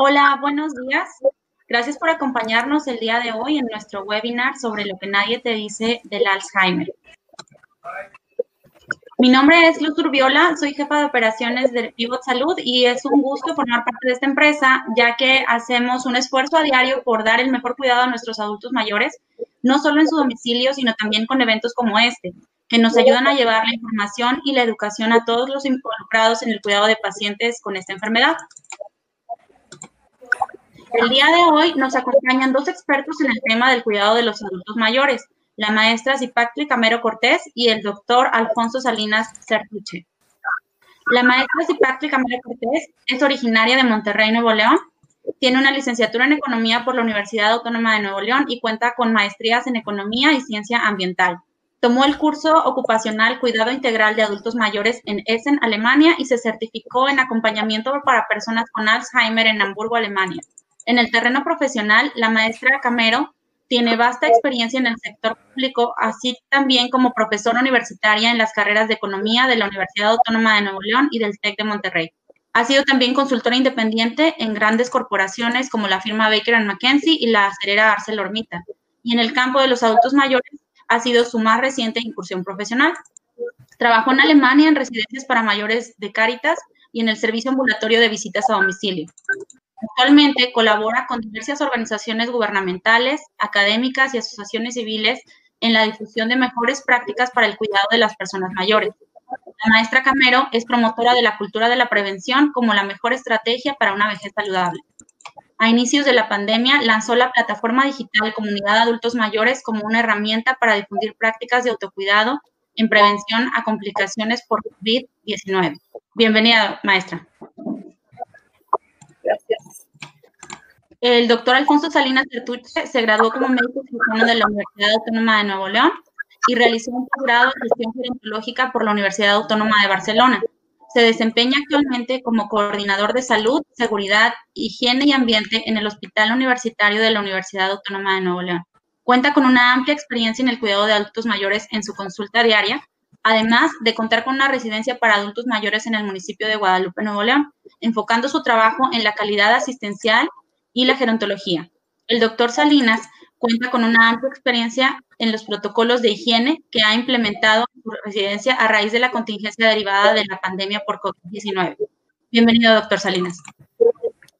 Hola, buenos días. Gracias por acompañarnos el día de hoy en nuestro webinar sobre lo que nadie te dice del Alzheimer. Mi nombre es Luz Urbiola, soy jefa de operaciones de Pivot Salud y es un gusto formar parte de esta empresa, ya que hacemos un esfuerzo a diario por dar el mejor cuidado a nuestros adultos mayores, no solo en su domicilio, sino también con eventos como este, que nos ayudan a llevar la información y la educación a todos los involucrados en el cuidado de pacientes con esta enfermedad. El día de hoy nos acompañan dos expertos en el tema del cuidado de los adultos mayores, la maestra Zipacli Camero Cortés y el doctor Alfonso Salinas Certuche. La maestra Zipacli Camero Cortés es originaria de Monterrey, Nuevo León. Tiene una licenciatura en Economía por la Universidad Autónoma de Nuevo León y cuenta con maestrías en Economía y Ciencia Ambiental. Tomó el curso ocupacional Cuidado Integral de Adultos Mayores en Essen, Alemania, y se certificó en acompañamiento para personas con Alzheimer en Hamburgo, Alemania. En el terreno profesional, la maestra Camero tiene vasta experiencia en el sector público, así también como profesora universitaria en las carreras de Economía de la Universidad Autónoma de Nuevo León y del TEC de Monterrey. Ha sido también consultora independiente en grandes corporaciones como la firma Baker McKenzie y la acerera ArcelorMittal. Y en el campo de los adultos mayores ha sido su más reciente incursión profesional. Trabajó en Alemania en residencias para mayores de Cáritas y en el servicio ambulatorio de visitas a domicilio. Actualmente colabora con diversas organizaciones gubernamentales, académicas y asociaciones civiles en la difusión de mejores prácticas para el cuidado de las personas mayores. La maestra Camero es promotora de la cultura de la prevención como la mejor estrategia para una vejez saludable. A inicios de la pandemia lanzó la plataforma digital Comunidad de Adultos Mayores como una herramienta para difundir prácticas de autocuidado en prevención a complicaciones por COVID-19. Bienvenida, maestra. Gracias. El doctor Alfonso Salinas Tertuche se graduó como médico cirujano de la Universidad Autónoma de Nuevo León y realizó un posgrado en gestión gerontológica por la Universidad Autónoma de Barcelona. Se desempeña actualmente como coordinador de salud, seguridad, higiene y ambiente en el Hospital Universitario de la Universidad Autónoma de Nuevo León. Cuenta con una amplia experiencia en el cuidado de adultos mayores en su consulta diaria, además de contar con una residencia para adultos mayores en el municipio de Guadalupe, Nuevo León, enfocando su trabajo en la calidad asistencial y la gerontología. El doctor Salinas cuenta con una amplia experiencia en los protocolos de higiene que ha implementado en su residencia a raíz de la contingencia derivada de la pandemia por COVID-19. Bienvenido, doctor Salinas.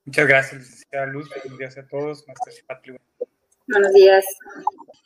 Muchas gracias, licenciada Luz. Buenos días a todos. Buenos días.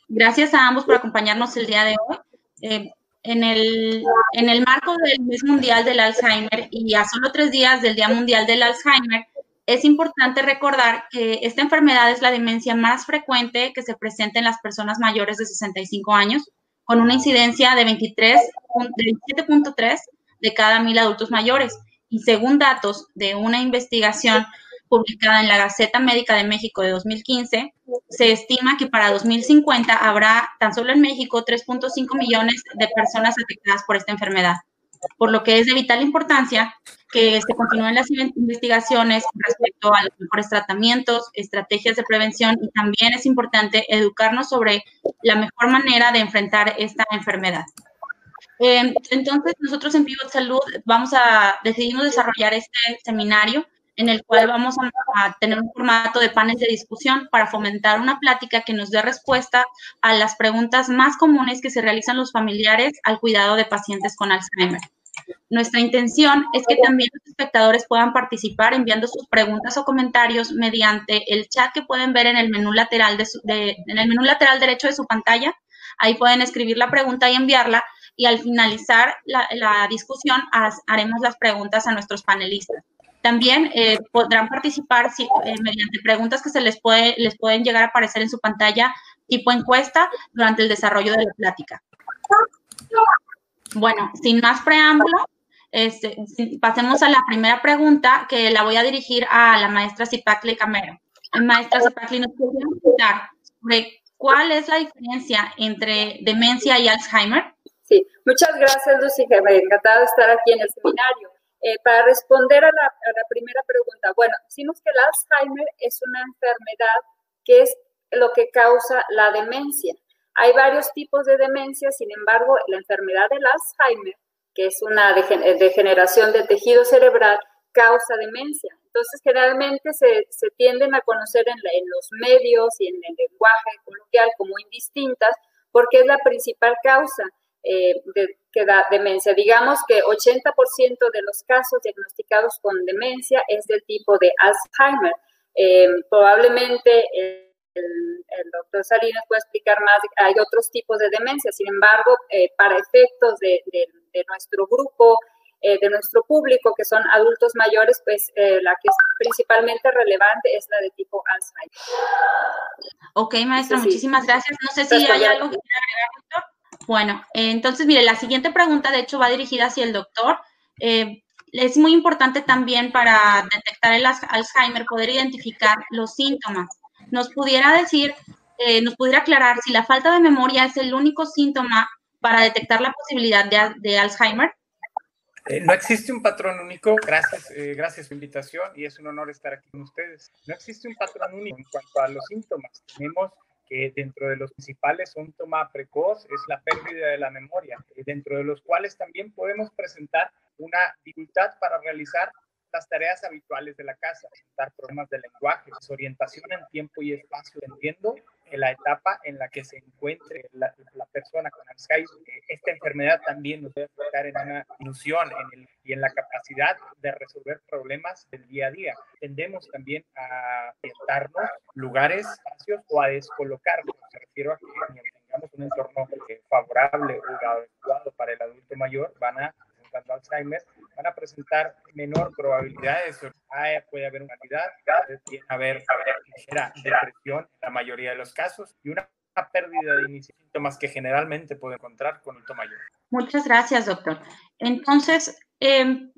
Gracias a ambos por acompañarnos el día de hoy. Eh, en el, en el marco del mes mundial del Alzheimer y a solo tres días del Día Mundial del Alzheimer, es importante recordar que esta enfermedad es la demencia más frecuente que se presenta en las personas mayores de 65 años, con una incidencia de 27.3 de cada mil adultos mayores. Y según datos de una investigación publicada en la Gaceta Médica de México de 2015, se estima que para 2050 habrá tan solo en México 3.5 millones de personas afectadas por esta enfermedad, por lo que es de vital importancia que se continúen las investigaciones respecto a los mejores tratamientos, estrategias de prevención y también es importante educarnos sobre la mejor manera de enfrentar esta enfermedad. Eh, entonces, nosotros en Pivot Salud vamos a, decidimos desarrollar este seminario en el cual vamos a, tener un formato de panel de discusión para fomentar una plática que nos dé respuesta a las preguntas más comunes que se realizan los familiares al cuidado de pacientes con Alzheimer. Nuestra intención es que también los espectadores puedan participar enviando sus preguntas o comentarios mediante el chat que pueden ver en el menú lateral, en el menú lateral derecho de su pantalla. Ahí pueden escribir la pregunta y enviarla y al finalizar la, discusión haremos las preguntas a nuestros panelistas. También eh, podrán participar eh, mediante preguntas que se les, puede, les pueden llegar a aparecer en su pantalla tipo encuesta durante el desarrollo de la plática. Bueno, sin más preámbulo, este, pasemos a la primera pregunta que la voy a dirigir a la maestra Zipacli Camero. Maestra Zipacli, ¿nos podría contar sobre cuál es la diferencia entre demencia y Alzheimer? Sí, muchas gracias, Lucy. Encantada de estar aquí en el seminario. Eh, para responder a la, primera pregunta, bueno, decimos que el Alzheimer es una enfermedad que es lo que causa la demencia. Hay varios tipos de demencia, sin embargo, la enfermedad del Alzheimer, que es una degeneración del tejido cerebral, causa demencia. Entonces, generalmente se, se tienden a conocer en, en, los medios y en el lenguaje coloquial como indistintas, porque es la principal causa eh, de, que da demencia. Digamos que 80% de los casos diagnosticados con demencia es del tipo de Alzheimer. Eh, probablemente el, doctor Salinas puede explicar más, hay otros tipos de demencia, sin embargo, eh, para efectos de, nuestro grupo, eh, de nuestro público, que son adultos mayores, pues eh, la que es principalmente relevante es la de tipo Alzheimer. Ok, maestra, muchísimas gracias. No sé si hay algo que quiera agregar, doctor. Bueno, entonces, mire, la siguiente pregunta, de hecho, va dirigida hacia el doctor. es muy importante también para detectar el Alzheimer poder identificar los síntomas nos pudiera decir, eh, nos pudiera aclarar si la falta de memoria es el único síntoma para detectar la posibilidad de, Alzheimer. Eh, no existe un patrón único, gracias, eh, gracias por invitación y es un honor estar aquí con ustedes. No existe un patrón único en cuanto a los síntomas. Tenemos que dentro de los principales síntomas precoz es la pérdida de la memoria, dentro de los cuales también podemos presentar una dificultad para realizar las tareas habituales de la casa, presentar problemas de lenguaje, desorientación en tiempo y espacio, entendiendo en la etapa en la que se encuentre la, persona con Alzheimer. Esta enfermedad también nos puede afectar en una ilusión en el, y en la capacidad de resolver problemas del día a día. Tendemos también a orientarnos lugares, espacios o a descolocarnos. Me refiero a que tengamos un entorno favorable o adecuado para el adulto mayor, van a Alzheimer, van a presentar menor probabilidad de puede haber una puede haber, depresión en la mayoría de los casos y una pérdida de síntomas que generalmente puede encontrar con el mayor. Muchas gracias, doctor. Entonces, em,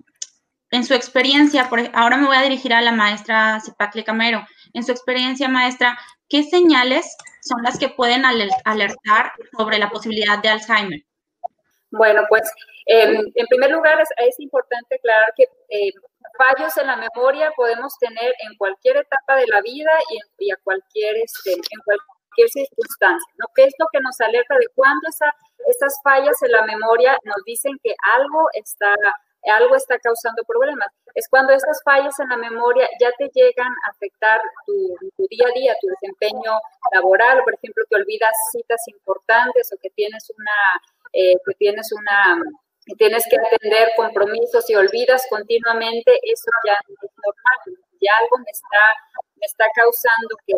en su experiencia, por, ahora me voy a dirigir a la maestra Zipacle Camero. En su experiencia, maestra, ¿qué señales son las que pueden alertar sobre la posibilidad de Alzheimer? Bueno, pues em, en primer lugar es, importante aclarar que eh, fallos en la memoria podemos tener en cualquier etapa de la vida y, a cualquier, este, en cualquier circunstancia. ¿no? ¿Qué es lo que nos alerta de cuándo esa, esas fallas en la memoria nos dicen que algo está algo está causando problemas. Es cuando esas fallas en la memoria ya te llegan a afectar tu, tu, día a día, tu desempeño laboral, por ejemplo, que olvidas citas importantes o que tienes una eh, que tienes una tienes que atender compromisos y olvidas continuamente, eso ya es normal, ya algo me está, me está causando que,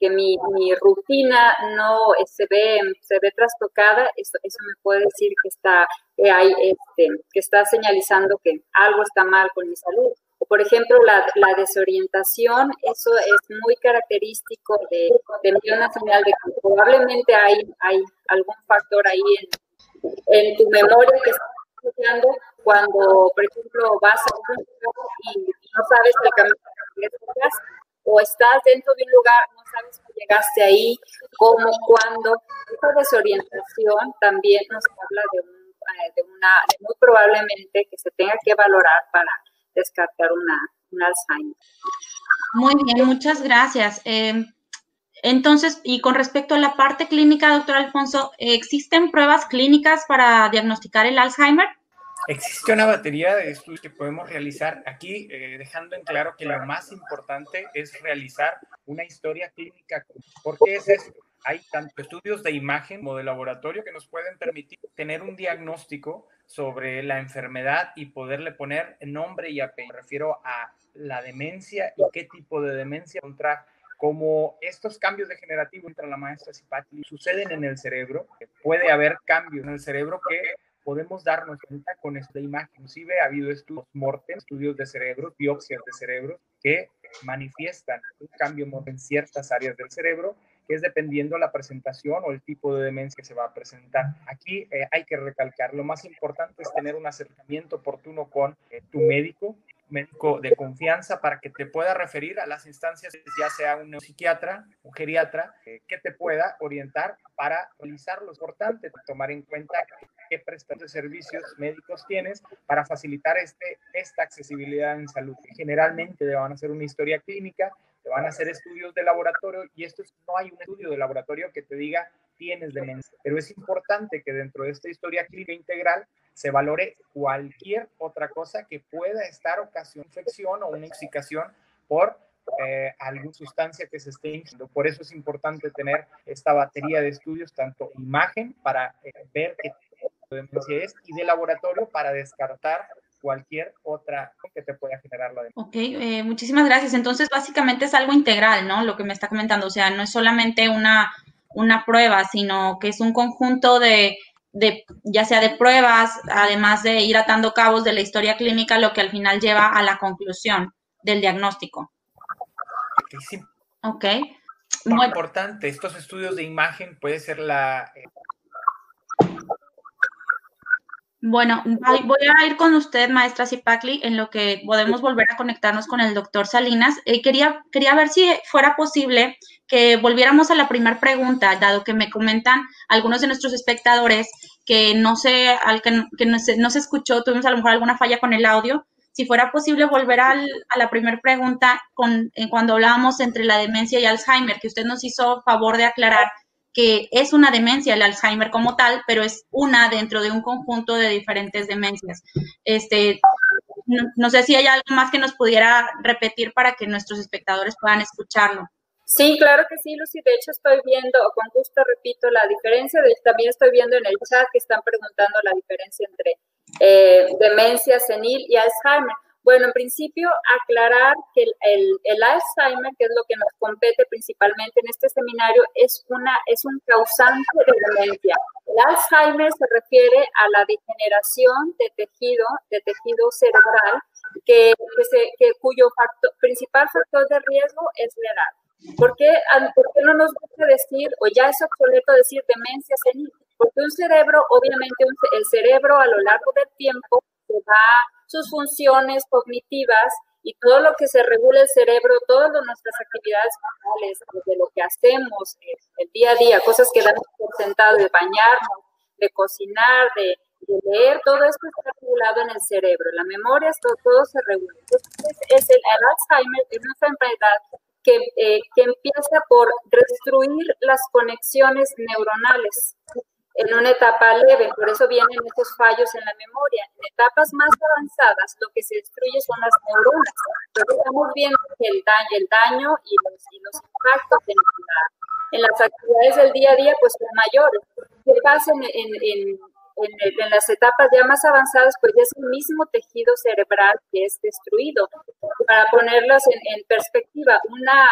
que, mi, mi, rutina no se ve, se ve trastocada, eso, eso me puede decir que está, que hay, este, que está señalizando que algo está mal con mi salud. O por ejemplo, la, la desorientación, eso es muy característico de, de una señal de que probablemente hay, hay algún factor ahí en, en tu memoria que está estudiando cuando, por ejemplo, vas a un lugar y no sabes el camino que o estás dentro de un lugar, no sabes cómo llegaste ahí, cómo, cuándo. Esa desorientación también nos habla de, un, eh, de una, muy probablemente que se tenga que valorar para descartar una, un Alzheimer. Muy bien, muchas gracias. Eh, entonces, y con respecto a la parte clínica, doctor Alfonso, ¿existen pruebas clínicas para diagnosticar el Alzheimer? Existe una batería de estudios que podemos realizar aquí, eh, dejando en claro que lo más importante es realizar una historia clínica. ¿Por qué es esto? Hay tanto estudios de imagen como de laboratorio que nos pueden permitir tener un diagnóstico sobre la enfermedad y poderle poner nombre y apellido. Me refiero a la demencia y qué tipo de demencia contraer como estos cambios degenerativos entre la maestra Zipatli suceden en el cerebro, puede haber cambios en el cerebro que podemos darnos cuenta con esta imagen. Inclusive ha habido estudios mortem, estudios de cerebro, biopsias de cerebro, que manifiestan un cambio en ciertas áreas del cerebro, que es dependiendo la presentación o el tipo de demencia que se va a presentar. Aquí eh, hay que recalcar, lo más importante es tener un acercamiento oportuno con eh, tu médico, médico de confianza para que te pueda referir a las instancias, ya sea un psiquiatra, un geriatra, eh, que te pueda orientar para realizar lo importante, tomar en cuenta qué prestación de servicios médicos tienes para facilitar este, esta accesibilidad en salud. Generalmente te van a hacer una historia clínica, te van a hacer estudios de laboratorio y esto no hay un estudio de laboratorio que te diga tienes demencia. Pero es importante que dentro de esta historia clínica integral se valore cualquier otra cosa que pueda estar ocasionando infección o una intoxicación por eh, alguna sustancia que se esté ingiriendo. Por eso es importante tener esta batería de estudios, tanto imagen para eh, ver qué demencia es y de laboratorio para descartar cualquier otra que te pueda generar la demencia. Ok, eh, muchísimas gracias. Entonces, básicamente es algo integral, ¿no? Lo que me está comentando, o sea, no es solamente una, una prueba, sino que es un conjunto de, de, ya sea de pruebas, además de ir atando cabos de la historia clínica, lo que al final lleva a la conclusión del diagnóstico. Ok. Muy importante, estos estudios de imagen puede ser la... Bueno, voy a ir con usted, maestra Zipacli, en lo que podemos volver a conectarnos con el doctor Salinas. Eh, quería, quería ver si fuera posible que volviéramos a la primera pregunta, dado que me comentan algunos de nuestros espectadores que no se, al que, no, se, no se escuchó, tuvimos a lo mejor alguna falla con el audio. Si fuera posible volver a la primera pregunta con, cuando hablábamos entre la demencia y Alzheimer, que usted nos hizo favor de aclarar que es una demencia el Alzheimer como tal, pero es una dentro de un conjunto de diferentes demencias. Este, no, sé si hay algo más que nos pudiera repetir para que nuestros espectadores puedan escucharlo. Sí, claro que sí, Lucy. De hecho, estoy viendo, con gusto repito la diferencia. También estoy viendo en el chat que están preguntando la diferencia entre eh, demencia senil y Alzheimer. Bueno, en principio, aclarar que el, Alzheimer, que es lo que nos compete principalmente en este seminario, es, una, es un causante de demencia. El Alzheimer se refiere a la degeneración de tejido, de tejido cerebral, que, que, cuyo factor, principal factor de riesgo es la edad. ¿Por qué, ¿Por qué no nos gusta decir, o ya es obsoleto decir demencia senil? Porque un cerebro, obviamente el cerebro a lo largo del tiempo se va sus funciones cognitivas y todo lo que se regula el cerebro, todas nuestras actividades normales, de lo que hacemos el día a día, cosas que damos por sentado, de bañarnos, de cocinar, de, leer, todo esto está regulado en el cerebro. La memoria, todo, todo se regula. Entonces, es el, Alzheimer es una enfermedad que, eh, que empieza por destruir las conexiones neuronales en una etapa leve, por eso vienen estos fallos en la memoria. En etapas más avanzadas, lo que se destruye son las neuronas. Entonces, estamos viendo que el daño, el daño y, los, impactos en, en, las actividades del día a día pues son mayores. ¿Qué pasa en, en, en, las etapas ya más avanzadas? Pues ya es el mismo tejido cerebral que es destruido. Para ponerlos en, perspectiva, una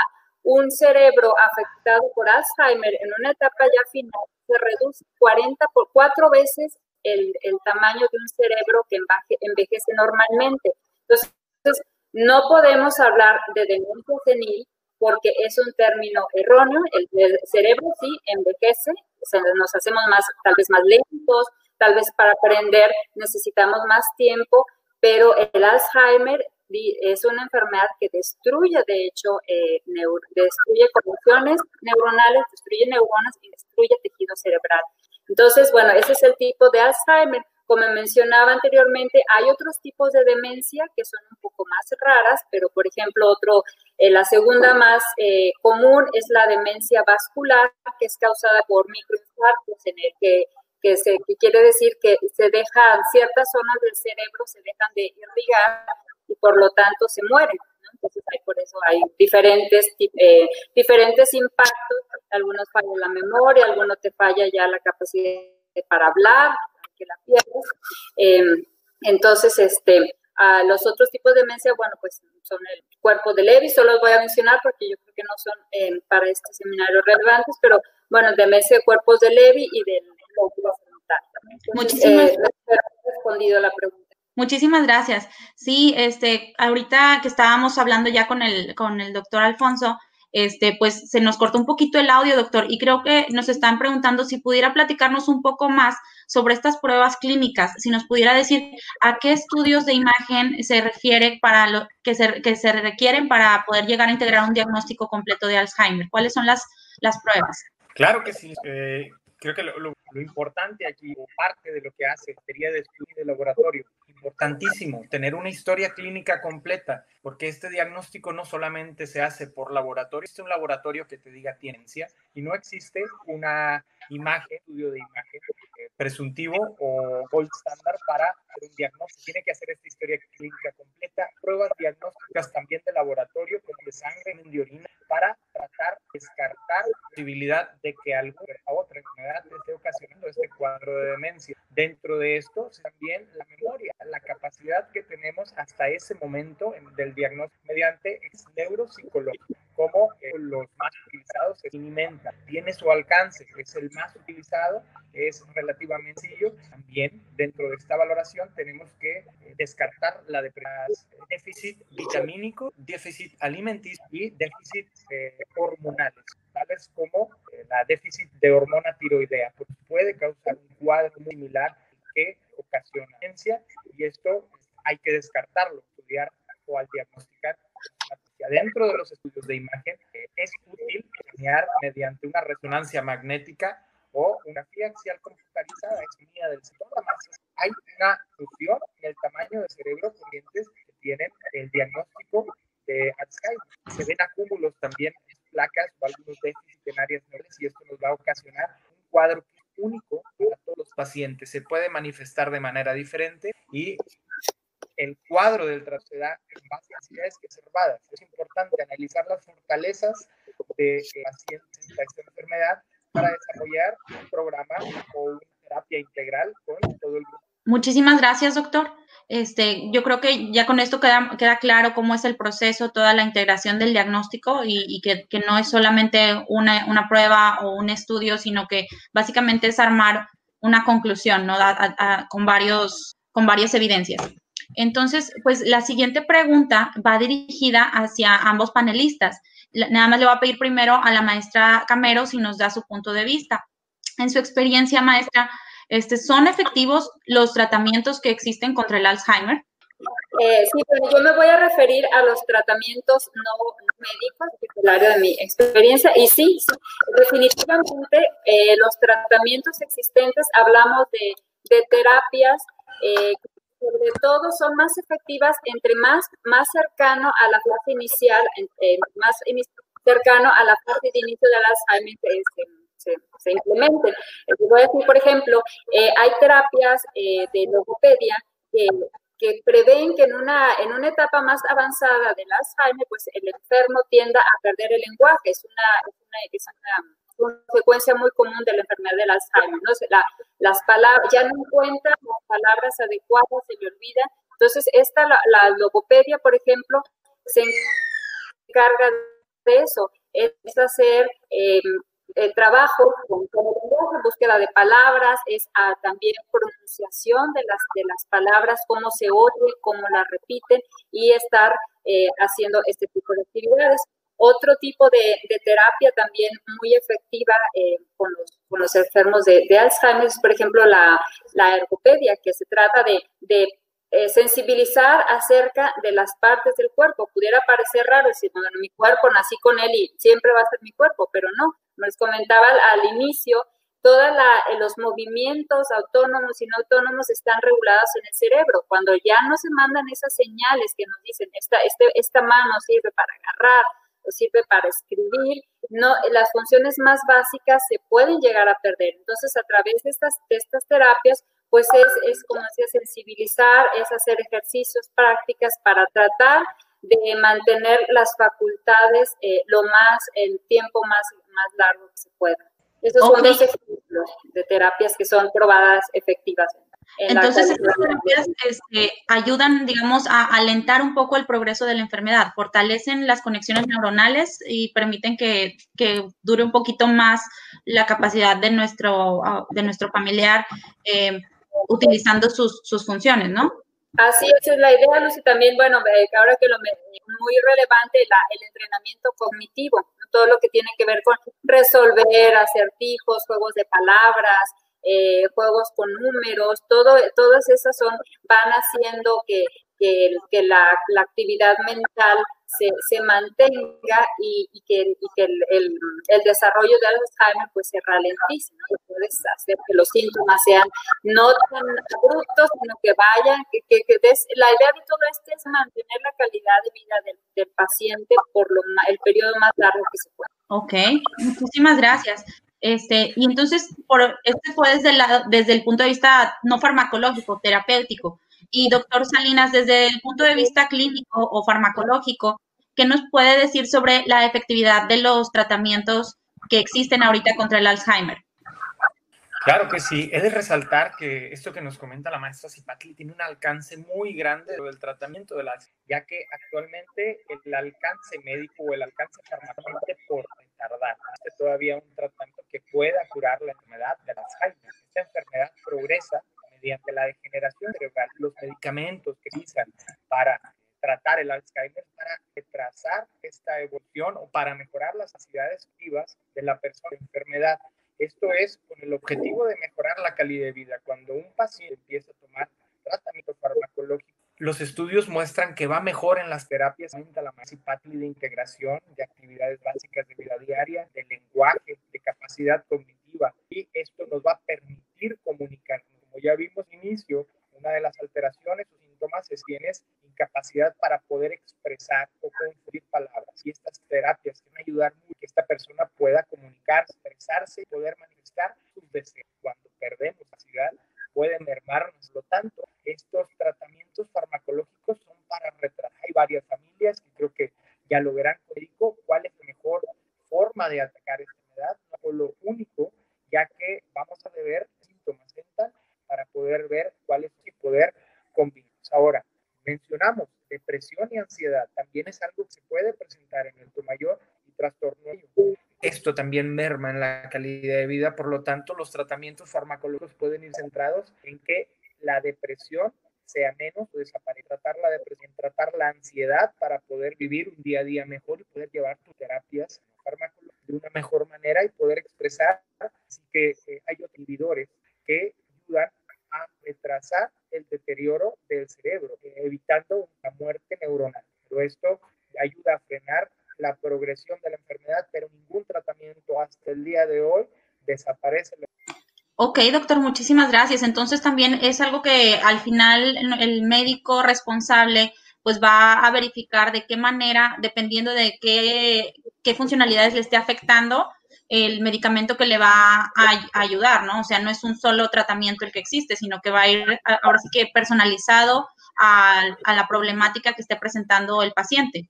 un cerebro afectado por Alzheimer en una etapa ya final se reduce 40 por cuatro veces el, tamaño de un cerebro que envejece normalmente. Entonces, no podemos hablar de demencia senil porque es un término erróneo. El, cerebro sí envejece, nos hacemos más, tal vez más lentos, tal vez para aprender necesitamos más tiempo, pero el Alzheimer es una enfermedad que destruye, de hecho, eh, destruye conexiones neuronales, destruye neuronas y destruye tejido cerebral. Entonces, bueno, ese es el tipo de Alzheimer. Como mencionaba anteriormente, hay otros tipos de demencia que son un poco más raras, pero por ejemplo, otro, eh, la segunda más eh, común es la demencia vascular, que es causada por microinfartos, en el que, que, se, que quiere decir que se dejan ciertas zonas del cerebro, se dejan de irrigar y por lo tanto se mueren. Entonces, hay, por eso hay diferentes, eh, diferentes impactos. Algunos fallan la memoria, algunos te falla ya la capacidad para hablar, que la pierdes. Em, entonces, este, a los otros tipos de demencia, bueno, pues son el cuerpo de Levi, solo los voy a mencionar porque yo creo que no son em, para este seminario relevantes, pero bueno, demencia de cuerpos de Levi y del lóbulo frontal. Muchísimas gracias. Eh, respondido la pregunta. Muchísimas gracias. Sí, este, ahorita que estábamos hablando ya con el, con el doctor Alfonso, este, pues se nos cortó un poquito el audio, doctor, y creo que nos están preguntando si pudiera platicarnos un poco más sobre estas pruebas clínicas, si nos pudiera decir a qué estudios de imagen se refiere para lo que se, que se requieren para poder llegar a integrar un diagnóstico completo de Alzheimer. ¿Cuáles son las, las pruebas? Claro que sí. Eh, creo que lo, importante aquí, o parte de lo que hace sería de estudio de laboratorio, importantísimo, tener una historia clínica completa, porque este diagnóstico no solamente se hace por laboratorio, existe un laboratorio que te diga ciencia y no existe una imagen, estudio de imagen eh, presuntivo o gold standard para un diagnóstico. Tiene que hacer esta historia clínica completa, pruebas diagnósticas también de laboratorio, como de sangre, de orina, para tratar, descartar la posibilidad de que alguna otra enfermedad esté ocasionando este cuadro de demencia. Dentro de esto, también la memoria, la capacidad que tenemos hasta ese momento del diagnóstico mediante neuropsicología, como eh, los más utilizados se alimenta, tiene su alcance, es el más utilizado, es relativamente sencillo. También dentro de esta valoración tenemos que eh, descartar la de déficit vitamínico, déficit alimenticio y déficit eh, hormonales, tales como la déficit de hormona tiroidea, porque puede causar un cuadro similar que ocasiona y esto hay que descartarlo, estudiar o al diagnosticar dentro de los estudios de imagen es útil planear mediante una resonancia magnética o una grafía axial computarizada es del sistema. Hay una fusión en el tamaño de cerebro corrientes que tienen el diagnóstico de Alzheimer. Se ven acúmulos también en placas o algunos déficits en áreas neuronales y esto nos va a ocasionar un cuadro único para todos los pacientes. Se puede manifestar de manera diferente y el cuadro del trato se da en base a necesidades reservadas. Es importante analizar las fortalezas de pacientes de esta enfermedad para desarrollar un programa o una terapia integral con todo el grupo. Muchísimas gracias, doctor. Este, yo creo que ya con esto queda, queda claro cómo es el proceso, toda la integración del diagnóstico y, que, que, no es solamente una, una, prueba o un estudio, sino que básicamente es armar una conclusión, ¿no? con, varios, con varias evidencias. Entonces, pues la siguiente pregunta va dirigida hacia ambos panelistas. Nada más le voy a pedir primero a la maestra Camero si nos da su punto de vista. En su experiencia, maestra, este, ¿son efectivos los tratamientos que existen contra el Alzheimer? Eh, sí, pero yo me voy a referir a los tratamientos no médicos, que área de mi experiencia, y sí, definitivamente eh, los tratamientos existentes, hablamos de, terapias eh, sobre todo son más efectivas entre más, más cercano a la fase inicial, eh, más cercano a la fase de inicio de Alzheimer se, se, implementen. voy a decir, por ejemplo, eh, hay terapias eh, de logopedia que, que prevén que en una, en una etapa más avanzada del Alzheimer, pues el enfermo tienda a perder el lenguaje. Es una, es una, es una consecuencia muy común de la enfermedad del Alzheimer, ¿no? las palabras, ya no encuentra las palabras adecuadas, se le olvida. Entonces, esta, la, logopedia, por ejemplo, se encarga de eso, es hacer eh, el trabajo con, búsqueda de palabras, es ah, también pronunciación de las, de las palabras, cómo se oye, cómo las repiten y estar eh, haciendo este tipo de actividades. Otro tipo de, terapia también muy efectiva eh, con, los, enfermos de, Alzheimer es, por ejemplo, la, la ergopedia, que se trata de, eh, sensibilizar acerca de las partes del cuerpo. Pudiera parecer raro decir, bueno, mi cuerpo nací con él y siempre va a ser mi cuerpo, pero no. Como les comentaba al, inicio, todos eh, los movimientos autónomos y no autónomos están regulados en el cerebro. Cuando ya no se mandan esas señales que nos dicen, esta, este, esta mano sirve para agarrar, sirve para escribir, no, las funciones más básicas se pueden llegar a perder. Entonces, a través de estas, estas terapias, pues es, es, como decía, sensibilizar, es hacer ejercicios, prácticas para tratar de mantener las facultades eh, lo más, el tiempo más, más largo que se pueda. Esos son dos ejemplos de terapias que son probadas efectivas. Entonces, estas terapias este, ayudan, digamos, a alentar un poco el progreso de la enfermedad, fortalecen las conexiones neuronales y permiten que, que dure un poquito más la capacidad de nuestro, ah, de nuestro familiar eh, utilizando sus, sus funciones, ¿no? Así es, es la idea, Lucy. También, bueno, ahora que lo muy relevante la, el entrenamiento cognitivo, todo lo que tiene que ver con resolver acertijos, juegos de palabras, eh, juegos con números, todo, todas esas son, van haciendo que, que, la, la actividad mental se, se mantenga y, que, que el, el, desarrollo de Alzheimer pues se ralentice. Puedes hacer que los síntomas sean no tan abruptos, sino que vayan, que, que, la idea de todo esto es mantener la calidad de vida del, del paciente por lo, el periodo más largo que se pueda. Ok, muchísimas gracias. Este, y entonces, por, este fue desde, la, desde el punto de vista no farmacológico, terapéutico. Y doctor Salinas, desde el punto de vista clínico o farmacológico, ¿qué nos puede decir sobre la efectividad de los tratamientos que existen ahorita contra el Alzheimer? Claro que sí. He de resaltar que esto que nos comenta la maestra Zipatli tiene un alcance muy grande del tratamiento del Alzheimer, ya que actualmente el alcance médico o el alcance farmacológico por retardar es todavía un tratamiento que pueda curar la enfermedad del Alzheimer. Esta enfermedad progresa mediante la degeneración cerebral. Los medicamentos que utilizan para tratar el Alzheimer para retrasar esta evolución o para mejorar las capacidades activas de la persona en enfermedad. Esto es con el objetivo de mejorar la calidad de vida. Cuando un paciente empieza a tomar tratamiento farmacológico, los estudios muestran que va mejor en las terapias, la de integración, de actividades básicas de vida diaria, de lenguaje, de capacidad cognitiva. Y esto nos va a permitir comunicar. Como ya vimos al inicio, una de las alteraciones o síntomas es tienes incapacidad para poder expresar o construir palabras. Y estas terapias van a ayudar mucho que esta persona pueda comunicar, expresarse y poder manifestar sus deseos. Cuando perdemos capacidad, puede mermarnos. Lo tanto, estos tratamientos farmacológicos son para retrasar. Hay varias familias que creo que ya lo verán médico cuál es la mejor forma de atacar esta enfermedad, no lo único, ya que vamos a ver síntomas mentales para poder ver cuál es y poder combinar. Ahora, mencionamos depresión y ansiedad, también es algo que se puede presentar en el mayor y trastorno. Esto también merma en la calidad de vida, por lo tanto, los tratamientos farmacológicos pueden ir centrados en que la depresión sea menos o desaparezca. Tratar la depresión, tratar la ansiedad para poder vivir un día a día mejor y poder llevar tus terapias farmacológicas de una mejor manera y poder expresar. Así que eh, hay inhibidores que ayudan a retrasar el deterioro del cerebro, eh, evitando la muerte neuronal. Pero esto ayuda a frenar la progresión de la enfermedad, pero ningún tratamiento hasta el día de hoy desaparece. Ok, doctor, muchísimas gracias. Entonces también es algo que al final el médico responsable pues va a verificar de qué manera, dependiendo de qué, qué funcionalidades le esté afectando, el medicamento que le va a, ayudar, ¿no? O sea, no es un solo tratamiento el que existe, sino que va a ir ahora sí que personalizado a, a la problemática que esté presentando el paciente.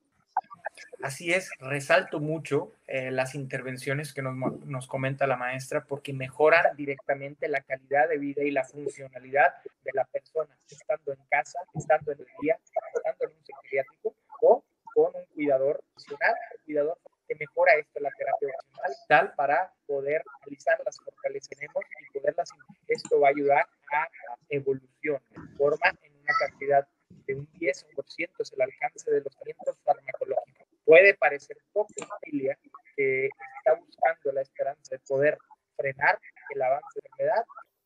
Así es, resalto mucho eh, las intervenciones que nos, nos, comenta la maestra porque mejoran directamente la calidad de vida y la funcionalidad de la persona, estando en casa, estando en el día, estando en un psiquiátrico o con un cuidador profesional, un cuidador que mejora esto, la terapia opcional, tal para poder realizar las fortalezas que tenemos y poderlas. Esto va a ayudar a evolución, forma en una cantidad de un 10% es el alcance de los tratamientos farmacológicos. Puede parecer poco familia que está buscando la esperanza de poder frenar el avance de la enfermedad.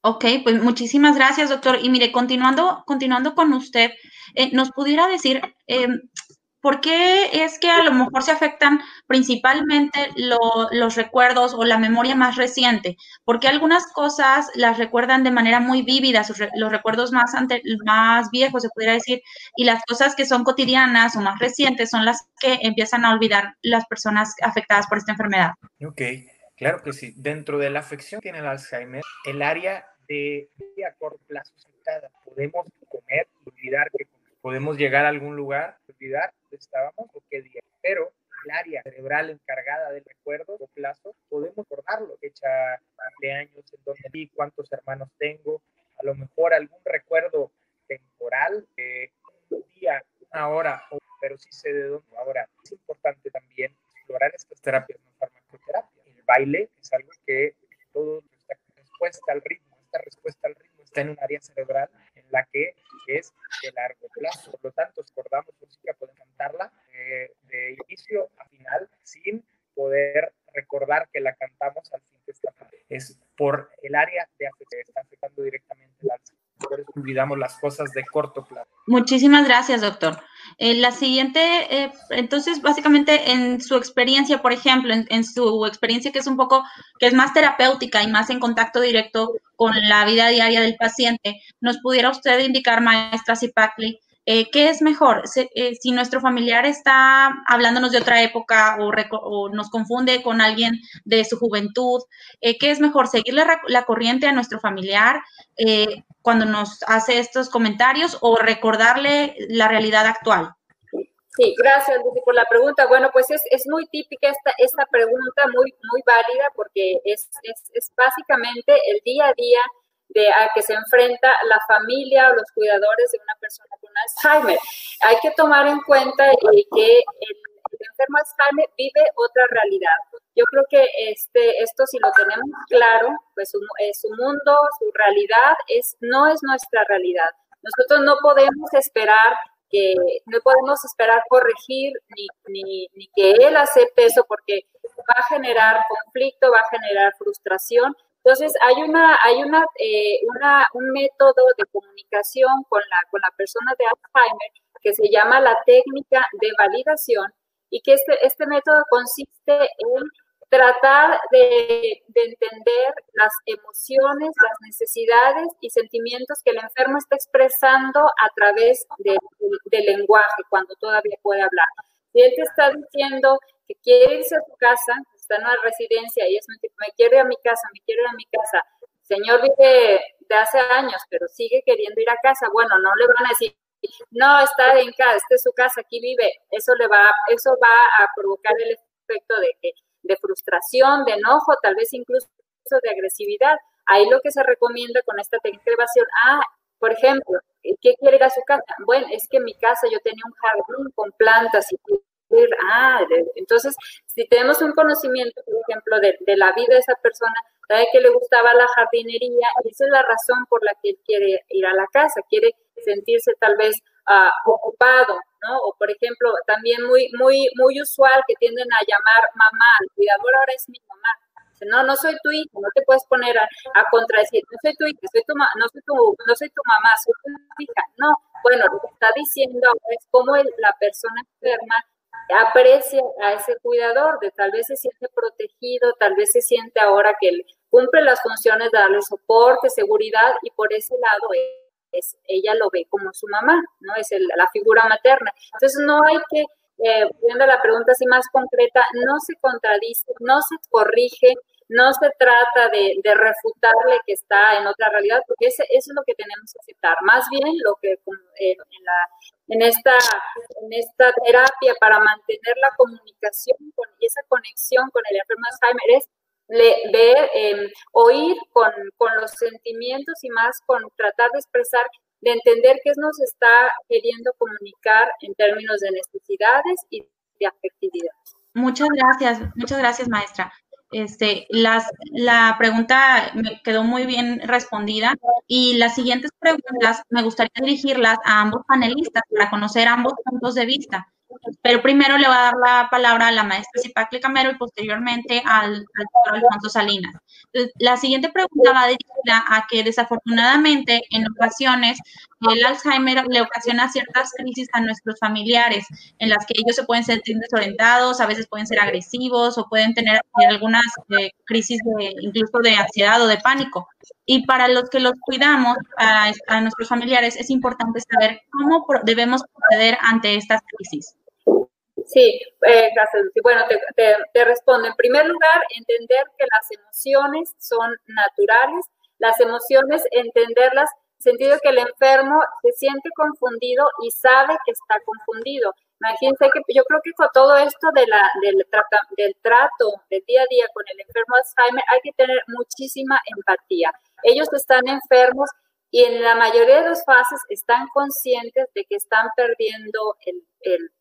Ok, pues muchísimas gracias, doctor. Y mire, continuando, continuando con usted, eh, ¿nos pudiera decir eh, ¿Por qué es que a lo mejor se afectan principalmente lo, los recuerdos o la memoria más reciente? Porque algunas cosas las recuerdan de manera muy vívida, los recuerdos más, ante, más viejos, se pudiera decir, y las cosas que son cotidianas o más recientes son las que empiezan a olvidar las personas afectadas por esta enfermedad. Ok, claro que sí. Dentro de la afección que tiene el Alzheimer, el área de, a corto plazo podemos comer olvidar que podemos llegar a algún lugar, olvidar estábamos o qué día. Pero el área cerebral encargada del recuerdo o plazo, podemos recordarlo, fecha de años, en donde vi, cuántos hermanos tengo, a lo mejor algún recuerdo temporal, de un día, una hora, pero sí sé de dónde. Ahora, es importante también explorar estas terapias, no farmacoterapia. El baile es algo que todo esta respuesta al ritmo, esta respuesta al ritmo está en un área cerebral en la que es de largo plazo. Por lo tanto, recordamos música, podemos cantarla eh, de inicio a final sin poder recordar que la cantamos al fin de esta Es por el área de que está afectando directamente el alza. Olvidamos las cosas de corto plazo. Muchísimas gracias, doctor. Eh, la siguiente, eh, entonces, básicamente en su experiencia, por ejemplo, en, su experiencia que es un poco, que es más terapéutica y más en contacto directo con la vida diaria del paciente, ¿nos pudiera usted indicar, maestra Zipacli, eh, ¿qué es mejor? Si, nuestro familiar está hablándonos de otra época o, nos confunde con alguien de su juventud, ¿qué es mejor? ¿Seguirle la, corriente a nuestro familiar cuando nos hace estos comentarios o recordarle la realidad actual? Sí, gracias Lucy por la pregunta. Bueno, pues es, es muy típica esta, esta pregunta, muy, muy válida, porque es, es, es básicamente el día a día de a que se enfrenta la familia o los cuidadores de una persona con Alzheimer. Hay que tomar en cuenta que el, enfermo Alzheimer vive otra realidad. Yo creo que este, esto si lo tenemos claro, pues su, eh, su mundo, su realidad es, no es nuestra realidad. Nosotros no podemos esperar que no podemos esperar corregir ni, ni, ni, que él acepte eso porque va a generar conflicto, va a generar frustración. Entonces, hay una, hay una, eh, una, un método de comunicación con la, con la persona de Alzheimer que se llama la técnica de validación y que este, este método consiste en tratar de, entender las emociones, las necesidades y sentimientos que el enfermo está expresando a través del lenguaje cuando todavía puede hablar. Si él te está diciendo que quiere irse a su casa, está en una residencia y es, me quiere ir a mi casa, me quiere ir a mi casa, señor vive de hace años, pero sigue queriendo ir a casa, bueno, no le van a decir, no, está en casa, esta es su casa, aquí vive, eso le va, eso va a provocar el efecto de que de frustración, de enojo, tal vez incluso de agresividad. Ahí lo que se recomienda con esta técnica de evasión, ah, por ejemplo, ¿qué quiere ir a su casa? Bueno, es que en mi casa yo tenía un jardín con plantas y ah, entonces, si tenemos un conocimiento, por ejemplo, de, de, la vida de esa persona, sabe que le gustaba la jardinería, esa es la razón por la que él quiere ir a la casa, quiere sentirse tal vez uh, ocupado, ¿no? O por ejemplo, también muy, muy, muy usual que tienden a llamar mamá, el cuidador ahora es mi mamá. No, no soy tu hijo, no te puedes poner a, contradecir, no soy tu hijo, soy tu, no, soy tu, no soy tu mamá, soy tu hija. No, bueno, lo que está diciendo es cómo la persona enferma aprecia a ese cuidador, de tal vez se siente protegido, tal vez se siente ahora que él cumple las funciones de darle soporte, seguridad, y por ese lado ella lo ve como su mamá, ¿no? Es la figura materna. Entonces no hay que, eh, viendo la pregunta así más concreta, no se contradice, no se corrige, no se trata de, refutarle que está en otra realidad, porque eso es lo que tenemos que aceptar. Más bien lo que en, la, en, esta, en terapia para mantener la comunicación con, y esa conexión con el enfermo Alzheimer es ver, em, oír con, con, los sentimientos y más con tratar de expresar, de entender qué nos está queriendo comunicar en términos de necesidades y de afectividad. Muchas gracias, muchas gracias, maestra. Este, las, la pregunta me quedó muy bien respondida y las siguientes preguntas me gustaría dirigirlas a ambos panelistas para conocer ambos puntos de vista. Pero primero le voy a dar la palabra a la maestra Zipacle Camero y posteriormente al, doctor Alfonso Salinas. La siguiente pregunta va dirigida a que desafortunadamente en ocasiones el Alzheimer le ocasiona ciertas crisis a nuestros familiares, en las que ellos se pueden sentir desorientados, a veces pueden ser agresivos o pueden tener algunas eh, crisis de, incluso de ansiedad o de pánico. Y para los que los cuidamos, a, a nuestros familiares, es importante saber cómo debemos proceder ante estas crisis. Sí, eh, gracias, Bueno, te, te, respondo. En primer lugar, entender que las emociones son naturales. Las emociones, entenderlas, sentido que el enfermo se siente confundido y sabe que está confundido. Imagínense que yo creo que con todo esto de la, del, del trato del día a día con el enfermo Alzheimer hay que tener muchísima empatía. Ellos están enfermos y en la mayoría de las fases están conscientes de que están perdiendo el,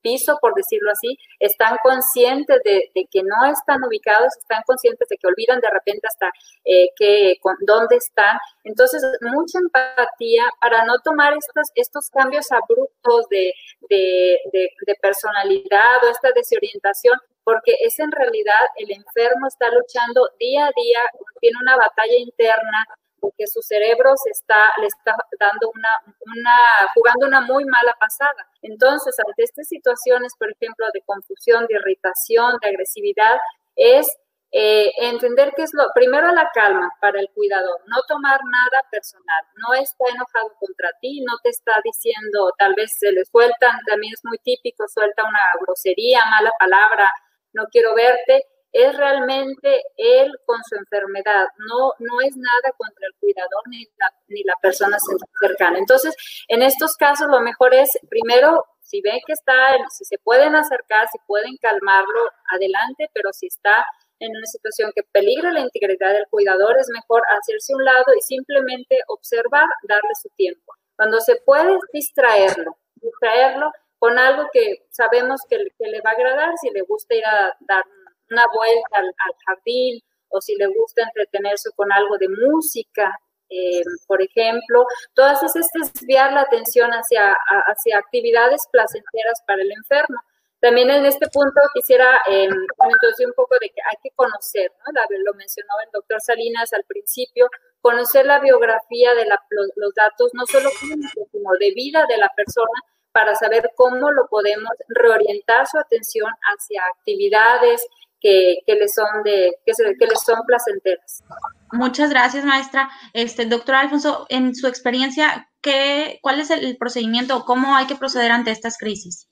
piso, por decirlo así, están conscientes de, que no están ubicados, están conscientes de que olvidan de repente hasta eh, que, dónde están. Entonces, mucha empatía para no tomar estos, estos cambios abruptos de, de, de personalidad o esta desorientación, porque es en realidad el enfermo está luchando día a día, tiene una batalla interna porque su cerebro se está, le está dando una, una, jugando una muy mala pasada. Entonces, ante estas situaciones, por ejemplo, de confusión, de irritación, de agresividad, es eh, entender que es lo primero la calma para el cuidador, no tomar nada personal, no está enojado contra ti, no te está diciendo, tal vez se le sueltan, también es muy típico, suelta una grosería, mala palabra, no quiero verte, es realmente él con su enfermedad, no, no es nada contra el cuidador ni la, ni la persona cercana. Entonces, en estos casos lo mejor es, primero, si ven que está, si se pueden acercar, si pueden calmarlo, adelante, pero si está en una situación que peligra la integridad del cuidador, es mejor hacerse un lado y simplemente observar, darle su tiempo. Cuando se puede distraerlo, distraerlo con algo que sabemos que, le va a agradar, si le gusta ir a dar una vuelta al, jardín o si le gusta entretenerse con algo de música, eh, por ejemplo, todas esas desviar la atención hacia, hacia actividades placenteras para el enferno. También en este punto quisiera eh, introducir un poco de que hay que conocer, ¿no? lo mencionó el doctor Salinas al principio, conocer la biografía de los datos, no solo clínicos, de vida de la persona, para saber cómo lo podemos reorientar su atención hacia actividades que, que le son de que, se, que les son placenteras. Muchas gracias, maestra. Este, doctor Alfonso, en su experiencia, ¿qué, ¿cuál es el procedimiento o cómo hay que proceder ante estas crisis?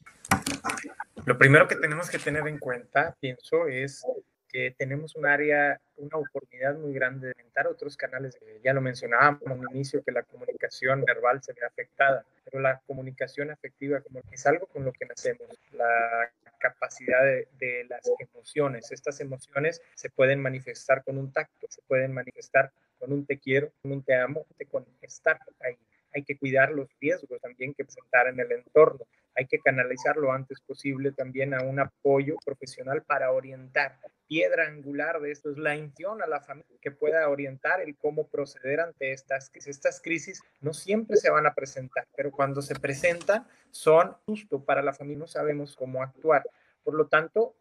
Lo primero que tenemos que tener en cuenta, pienso, es que tenemos un área, una oportunidad muy grande de inventar otros canales. Ya lo mencionábamos al inicio, que la comunicación verbal se ve afectada, pero la comunicación afectiva como es algo con lo que nacemos, la capacidad de, las emociones. Estas emociones se pueden manifestar con un tacto, se pueden manifestar con un te quiero, con un te amo, con estar ahí. Hay que cuidar los riesgos también que presentar en el entorno hay que canalizar lo antes posible también a un apoyo profesional para orientar. Piedra angular de esto es la intención a la familia que pueda orientar el cómo proceder ante estas crisis. Estas crisis no siempre se van a presentar, pero cuando se presentan son justo para la familia, no sabemos cómo actuar. Por lo tanto,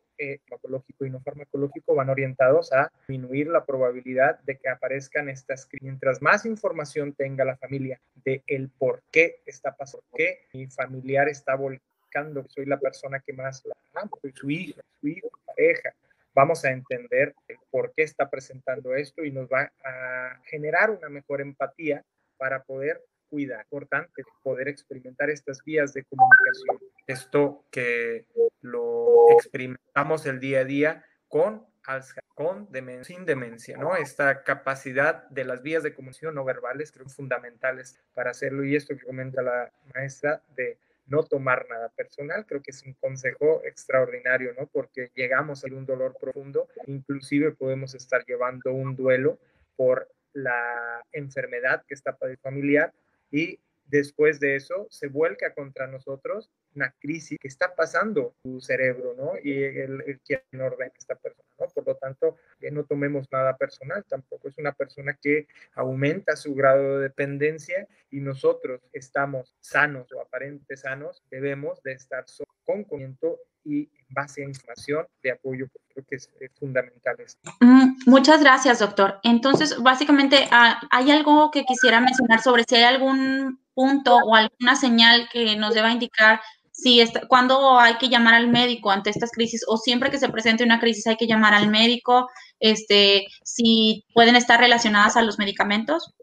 farmacológico y no farmacológico van orientados a disminuir la probabilidad de que aparezcan estas crisis. Mientras más información tenga la familia de el por qué está pasando, por qué mi familiar está volcando, soy la persona que más la amo, soy su hija, su hijo, pareja, vamos a entender el por qué está presentando esto y nos va a generar una mejor empatía para poder cuidar. Importante poder experimentar estas vías de comunicación. Esto que lo experimentamos el día a día con Alzheimer, con sin demencia, ¿no? Esta capacidad de las vías de comunicación no verbales creo fundamentales para hacerlo y esto que comenta la maestra de no tomar nada personal, creo que es un consejo extraordinario, ¿no? Porque llegamos a un dolor profundo, inclusive podemos estar llevando un duelo por la enfermedad que está el familiar y después de eso se vuelca contra nosotros una crisis que está pasando tu cerebro, ¿no? Y el, el quien ordena esta persona, ¿no? Por lo tanto, que no tomemos nada personal, tampoco es una persona que aumenta su grado de dependencia y nosotros estamos sanos o aparentes sanos, debemos de estar con conocimiento y base a información de apoyo, creo que es, fundamental esto. Mm, muchas gracias, doctor. Entonces, básicamente, ah, ¿hay algo que quisiera mencionar sobre si hay algún punto o alguna señal que nos deba indicar si está, cuándo hay que llamar al médico ante estas crisis o siempre que se presente una crisis hay que llamar al médico, este, si pueden estar relacionadas a los medicamentos?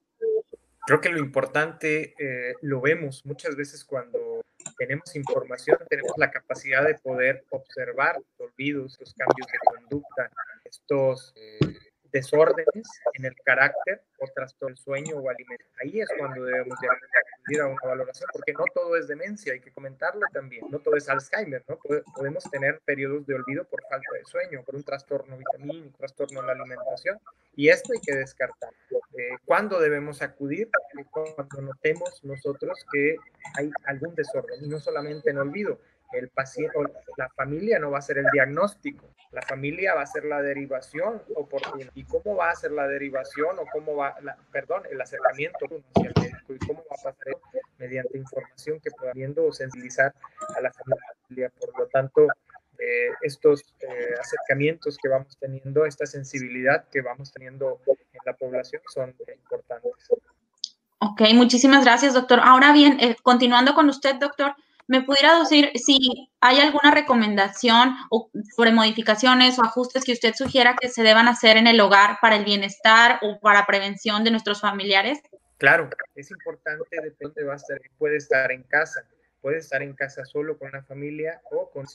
Creo que lo importante eh, lo vemos muchas veces cuando tenemos información, tenemos la capacidad de poder observar los olvidos, los cambios de conducta, estos eh, desórdenes en el carácter o trastorno del sueño o alimento. Ahí es cuando debemos de acudir a una valoración, porque no todo es demencia, hay que comentarlo también, no todo es Alzheimer, ¿no? Podemos tener periodos de olvido por falta de sueño, por un trastorno vitamínico, trastorno en la alimentación, y esto hay que descartar. Eh, ¿Cuándo debemos acudir? Cuando notemos nosotros que hay algún desorden, y no solamente en olvido, el paciente o la familia no va a ser el diagnóstico, la familia va a ser la derivación oportuna. ¿Y cómo va a ser la derivación o cómo va, la, perdón, el acercamiento hacia el médico y cómo va a pasar mediante información que pueda sensibilizar a la familia? Por lo tanto, eh, estos eh, acercamientos que vamos teniendo, esta sensibilidad que vamos teniendo en la población son importantes. Ok, muchísimas gracias, doctor. Ahora bien, eh, continuando con usted, doctor, ¿me pudiera decir si hay alguna recomendación sobre modificaciones o ajustes que usted sugiera que se deban hacer en el hogar para el bienestar o para prevención de nuestros familiares? Claro, es importante de dónde va a estar. Puede estar en casa, puede estar en casa solo con la familia o con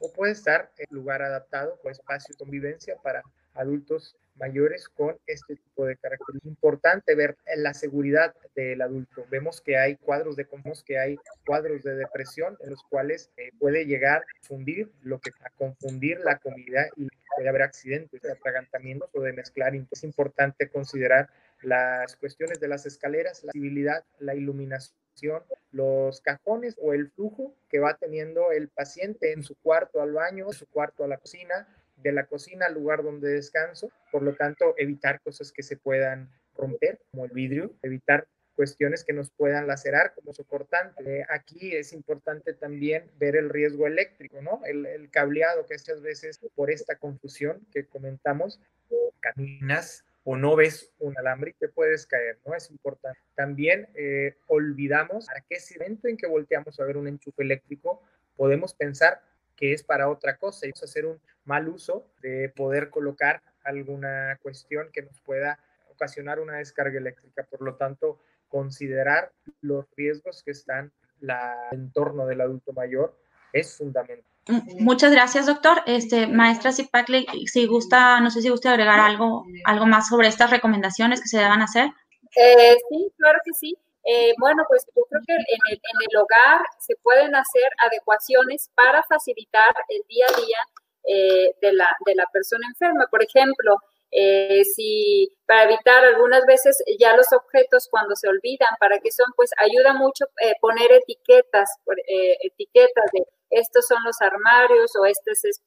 o puede estar en lugar adaptado o espacio de convivencia para adultos mayores con este tipo de características. Es importante ver la seguridad del adulto. Vemos que hay cuadros de que hay cuadros de depresión en los cuales eh, puede llegar a confundir lo que confundir la comida y puede haber accidentes de atragantamientos o de mezclar. Es importante considerar las cuestiones de las escaleras, la visibilidad, la iluminación, los cajones o el flujo que va teniendo el paciente en su cuarto al baño, su cuarto a la cocina, de la cocina al lugar donde descanso, por lo tanto, evitar cosas que se puedan romper, como el vidrio, evitar cuestiones que nos puedan lacerar como soportante. aquí es importante también ver el riesgo eléctrico, ¿no? El, cableado que muchas veces por esta confusión que comentamos, caminas o no ves un alambre y te puedes caer, ¿no? Es importante. También eh, olvidamos para qué momento en que volteamos a ver un enchufe eléctrico, podemos pensar que es para otra cosa y hacer un mal uso de poder colocar alguna cuestión que nos pueda ocasionar una descarga eléctrica. Por lo tanto, considerar los riesgos que están en el entorno del adulto mayor es fundamental. Muchas gracias, doctor. Este, maestra Zipacle, si gusta, no sé si gusta agregar algo, algo más sobre estas recomendaciones que se deban hacer. Eh, sí, claro que sí. Eh, bueno, pues yo creo que en el, hogar se pueden hacer adecuaciones para facilitar el día a día eh, de, la, de la persona enferma. Por ejemplo, eh, si para evitar algunas veces ya los objetos cuando se olvidan, para que son, pues ayuda mucho poner etiquetas, etiquetas de estos son los armarios o este es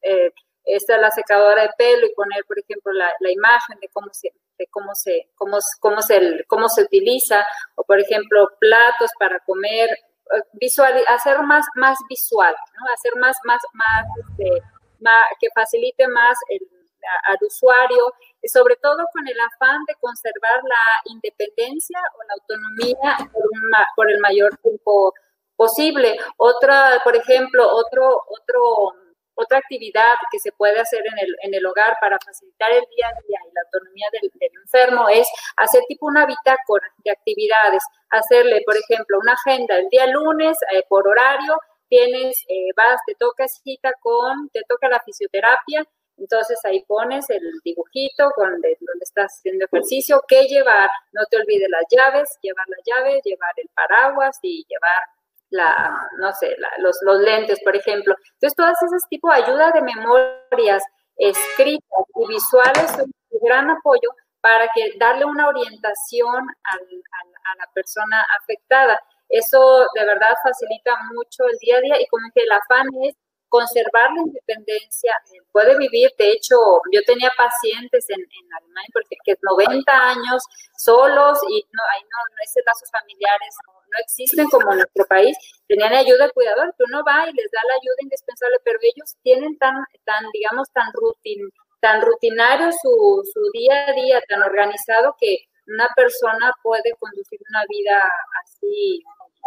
esta es la secadora de pelo y poner, por ejemplo, la imagen de cómo se, de cómo se, cómo, cómo se, cómo se utiliza, o por ejemplo, platos para comer, eh, visual, hacer más, más visual, ¿no? hacer más, más, más, este, más que facilite más el, al usuario, sobre todo con el afán de conservar la independencia o la autonomía por, por el mayor tiempo posible. Otra, por ejemplo, otro, otro otra actividad que se puede hacer en el, en el hogar para facilitar el día a día y la autonomía del, enfermo es hacer tipo una bitácora de actividades, hacerle, por ejemplo, una agenda. El día lunes eh, por horario, tienes, eh, vas, te toca cita con, te toca la fisioterapia, entonces ahí pones el dibujito con donde estás haciendo ejercicio, qué llevar, no te olvides las llaves, llevar la llave, llevar el paraguas y llevar la, no sé, los, los lentes, por ejemplo. Entonces, todas esas tipos de ayuda de memorias escritas y visuales son un gran apoyo para que darle una orientación a la persona afectada. Eso de verdad facilita mucho el día a día y como que el afán es conservar la independencia, puede vivir, de hecho, yo tenía pacientes en, en Alemania, porque que 90 años solos y no, hay no, no ese lazos familiares no, existen como en nuestro país, tenían ayuda al cuidador, que uno va y les da la ayuda indispensable, pero ellos tienen tan, tan digamos, tan rutin, tan rutinario su, su día a día, tan organizado que una persona puede conducir una vida así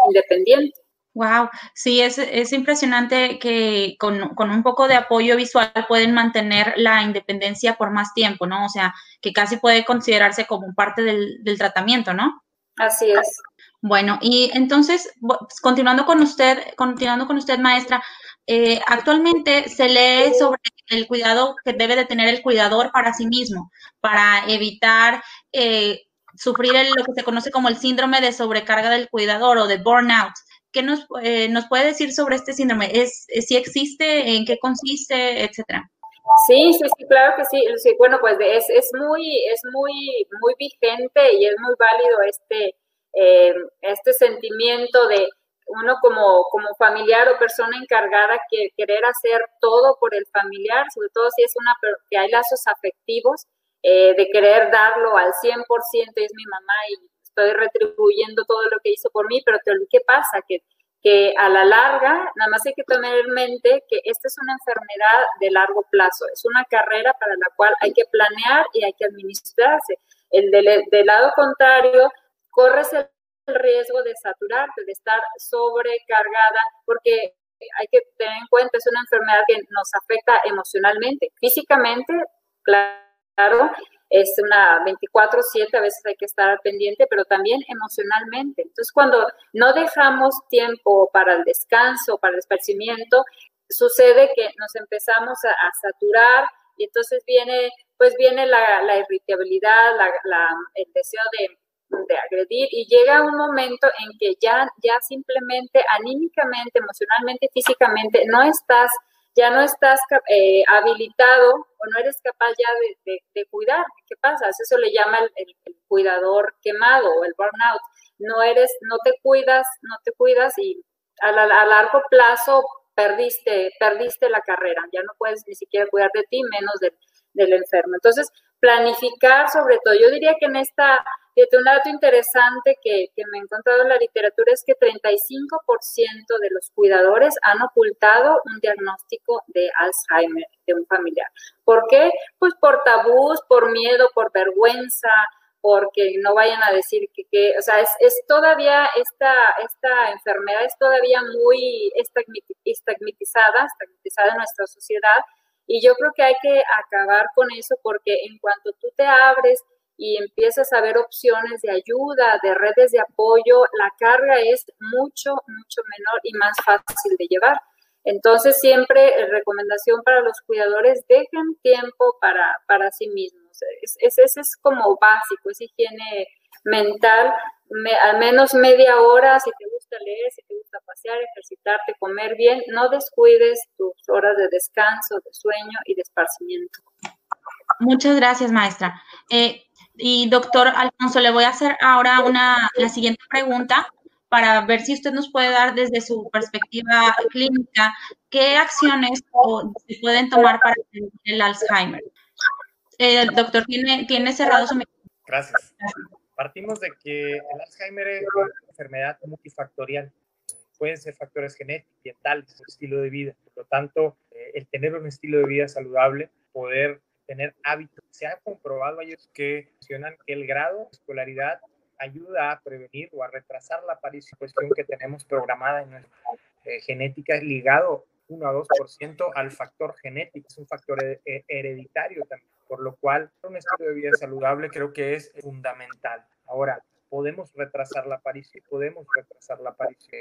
independiente. Wow, sí, es, es impresionante que con, con, un poco de apoyo visual pueden mantener la independencia por más tiempo, ¿no? O sea, que casi puede considerarse como parte del tratamiento, ¿no? Así es. Bueno, y entonces, continuando con usted, continuando con usted, maestra, eh, actualmente se lee sobre el cuidado que debe de tener el cuidador para sí mismo, para evitar eh, sufrir el, lo que se conoce como el síndrome de sobrecarga del cuidador o de burnout. ¿Qué nos, eh, nos puede decir sobre este síndrome? ¿Es, si existe? ¿En qué consiste? Etcétera. Sí, sí, sí, claro que sí. sí bueno, pues es, es, muy, es muy, muy vigente y es muy válido este, eh, este sentimiento de uno como, como familiar o persona encargada que querer hacer todo por el familiar, sobre todo si es una que hay lazos afectivos, eh, de querer darlo al 100%, es mi mamá y estoy retribuyendo todo lo que hizo por mí, pero ¿qué pasa? Que, que a la larga, nada más hay que tener en mente que esta es una enfermedad de largo plazo, es una carrera para la cual hay que planear y hay que administrarse. El del, lado contrario, corres el riesgo de saturarte, de estar sobrecargada, porque hay que tener en cuenta, es una enfermedad que nos afecta emocionalmente, físicamente, claro, es una 24/7, a veces hay que estar pendiente, pero también emocionalmente. Entonces, cuando no dejamos tiempo para el descanso, para el esparcimiento, sucede que nos empezamos a, saturar y entonces viene, pues viene la, irritabilidad, el deseo de, agredir y llega un momento en que ya, ya simplemente anímicamente, emocionalmente, físicamente no estás ya no estás eh, habilitado o no eres capaz ya de, cuidar. ¿Qué pasa? Eso le llama el, cuidador quemado o el burnout. No eres, no te cuidas, no te cuidas y a, a largo plazo perdiste, perdiste la carrera. Ya no puedes ni siquiera cuidar de ti, menos del enfermo. Entonces, planificar sobre todo. Yo diría que en esta un dato interesante que, me he encontrado en la literatura es que 35% de los cuidadores han ocultado un diagnóstico de Alzheimer de un familiar. ¿Por qué? Pues por tabús, por miedo, por vergüenza, porque no vayan a decir que, o sea, es, es, todavía, esta, esta enfermedad es todavía muy estigmatizada, estigmatizada en nuestra sociedad, y yo creo que hay que acabar con eso porque en cuanto tú te abres y empiezas a ver opciones de ayuda, de redes de apoyo, la carga es mucho, mucho menor y más fácil de llevar. Entonces, siempre eh, recomendación para los cuidadores, dejen tiempo para, para sí mismos. Ese es, es, como básico, es higiene mental, al menos media hora, si te gusta leer, si te gusta pasear, ejercitarte, comer bien, no descuides tus horas de descanso, de sueño y de esparcimiento. Muchas gracias, maestra. Eh, y doctor Alfonso, le voy a hacer ahora una, la siguiente pregunta para ver si usted nos puede dar desde su perspectiva clínica qué acciones se pueden tomar para el Alzheimer. Eh, doctor, ¿tiene, ¿tiene cerrado su micrófono? Gracias. Partimos de que el Alzheimer es una enfermedad multifactorial. Pueden ser factores genéticos, ambientales, estilo de vida. Por lo tanto, eh, el tener un estilo de vida saludable, poder tener hábitos. Se ha comprobado ellos que mencionan que el grado de escolaridad ayuda a prevenir o a retrasar la aparición cuestión que tenemos programada en nuestra eh, genética ligado 1 a 2% al factor genético, es un factor hereditario también, por lo cual un estilo de vida saludable creo que es fundamental. Ahora, podemos retrasar la aparición, podemos retrasar la aparición.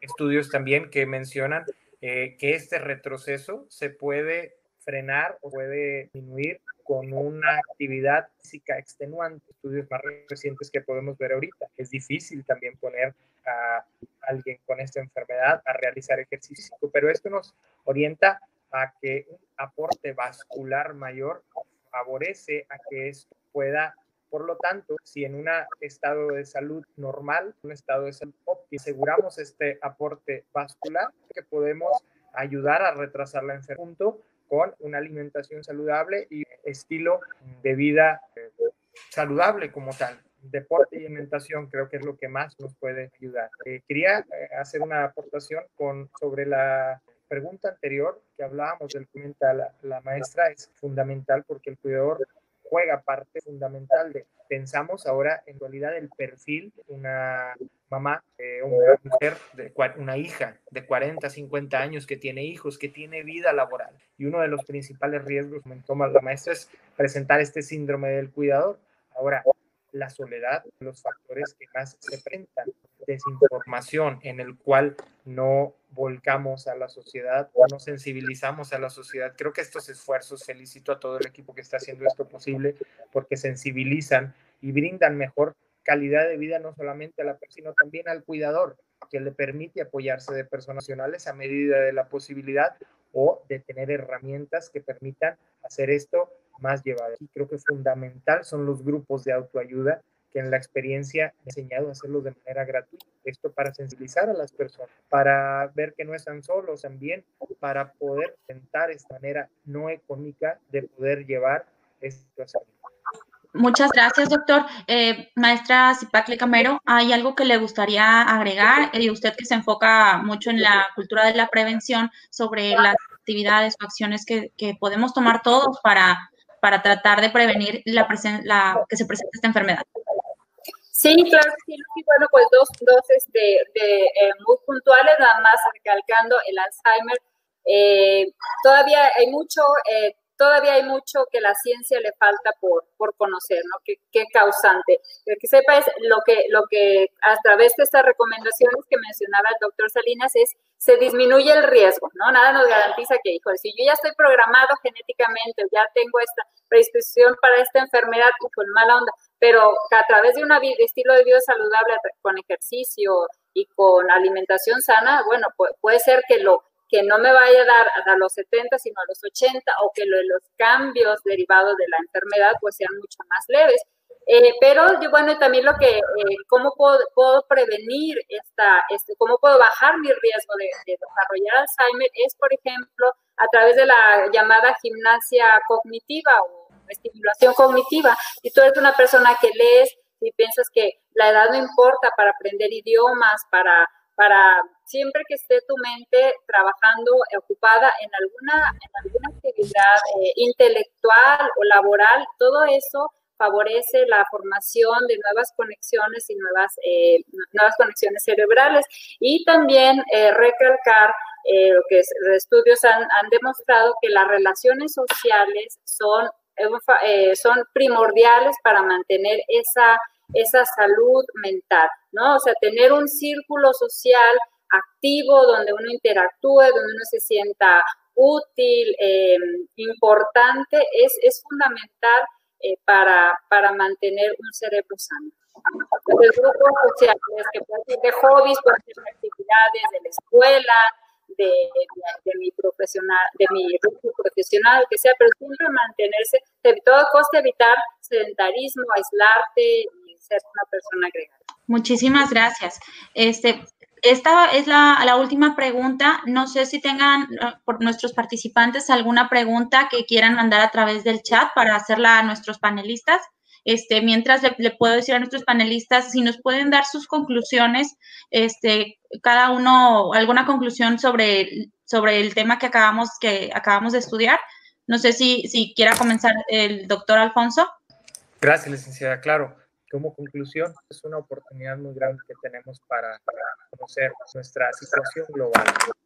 estudios también que mencionan eh, que este retroceso se puede frenar o puede disminuir con una actividad física extenuante. Estudios más recientes que podemos ver ahorita. Es difícil también poner a alguien con esta enfermedad a realizar ejercicio, pero esto nos orienta a que un aporte vascular mayor favorece a que esto pueda por lo tanto, si en un estado de salud normal, un estado de salud óptimo, aseguramos este aporte vascular, que podemos ayudar a retrasar la enfermedad con una alimentación saludable y estilo de vida eh, saludable como tal. Deporte y alimentación creo que es lo que más nos puede ayudar. Eh, quería eh, hacer una aportación con, sobre la pregunta anterior que hablábamos del documental. La maestra es fundamental porque el cuidador juega parte fundamental de, pensamos ahora en realidad el perfil de una mamá, eh, una mujer, de, una hija de 40, 50 años que tiene hijos, que tiene vida laboral. Y uno de los principales riesgos, que toma la maestra, es presentar este síndrome del cuidador. Ahora, la soledad, los factores que más se presentan, desinformación en el cual no volcamos a la sociedad o no sensibilizamos a la sociedad. Creo que estos esfuerzos, felicito a todo el equipo que está haciendo esto posible, porque sensibilizan y brindan mejor calidad de vida no solamente a la persona, sino también al cuidador, que le permite apoyarse de personas nacionales a medida de la posibilidad o de tener herramientas que permitan hacer esto más llevado. Y creo que fundamental son los grupos de autoayuda que en la experiencia he enseñado a hacerlo de manera gratuita. Esto para sensibilizar a las personas, para ver que no están solos también, para poder intentar esta manera no económica de poder llevar esto a Muchas gracias, doctor. Eh, maestra Zipacle Camero, ¿hay algo que le gustaría agregar? Y usted que se enfoca mucho en la cultura de la prevención sobre las actividades o acciones que, podemos tomar todos para, para tratar de prevenir la, la que se presente esta enfermedad. Sí, claro sí. bueno, pues dos, dos este, de, eh, muy puntuales, nada más recalcando el Alzheimer. Eh, todavía hay mucho eh, todavía hay mucho que la ciencia le falta por, por conocer, ¿no? ¿Qué, causante? Que sepa es lo que, lo que a través de estas recomendaciones que mencionaba el doctor Salinas es se disminuye el riesgo, ¿no? Nada nos garantiza que, hijo, si yo ya estoy programado genéticamente, ya tengo esta predisposición para esta enfermedad, con mala onda, pero a través de un estilo de vida saludable con ejercicio y con alimentación sana, bueno, puede ser que lo que no me vaya a dar a los 70, sino a los 80, o que los cambios derivados de la enfermedad pues sean mucho más leves. Eh, pero yo, bueno, también lo que, eh, ¿cómo puedo, puedo, prevenir esta, este, cómo puedo bajar mi riesgo de, desarrollar Alzheimer? Es, por ejemplo, a través de la llamada gimnasia cognitiva o estimulación cognitiva. Y tú eres una persona que lees y piensas que la edad no importa para aprender idiomas, para para siempre que esté tu mente trabajando, ocupada en alguna, actividad eh, intelectual o laboral, todo eso favorece la formación de nuevas conexiones y nuevas, eh, nuevas conexiones cerebrales. Y también eh, recalcar lo que los estudios han, han, demostrado que las relaciones sociales son, son primordiales para mantener esa esa salud mental, ¿no? O sea, tener un círculo social activo donde uno interactúe, donde uno se sienta útil, em, importante, es, es fundamental eh, para, para mantener un cerebro sano. El grupo social, que pueden ser de hobbies, pueden ser actividades de la escuela, de, mi profesional, de mi grupo profesional, que sea, pero siempre mantenerse, de todo coste evitar sedentarismo, aislarte, ser una persona agregada. Muchísimas gracias. Este, esta es la, última pregunta. No sé si tengan por nuestros participantes alguna pregunta que quieran mandar a través del chat para hacerla a nuestros panelistas. Este, mientras le, puedo decir a nuestros panelistas si nos pueden dar sus conclusiones, este, cada uno alguna conclusión sobre, sobre el tema que acabamos, que acabamos de estudiar. No sé si, si quiera comenzar el doctor Alfonso. Gracias, licenciada. Claro. Como conclusión, es una oportunidad muy grande que tenemos para, conocer nuestra situación global.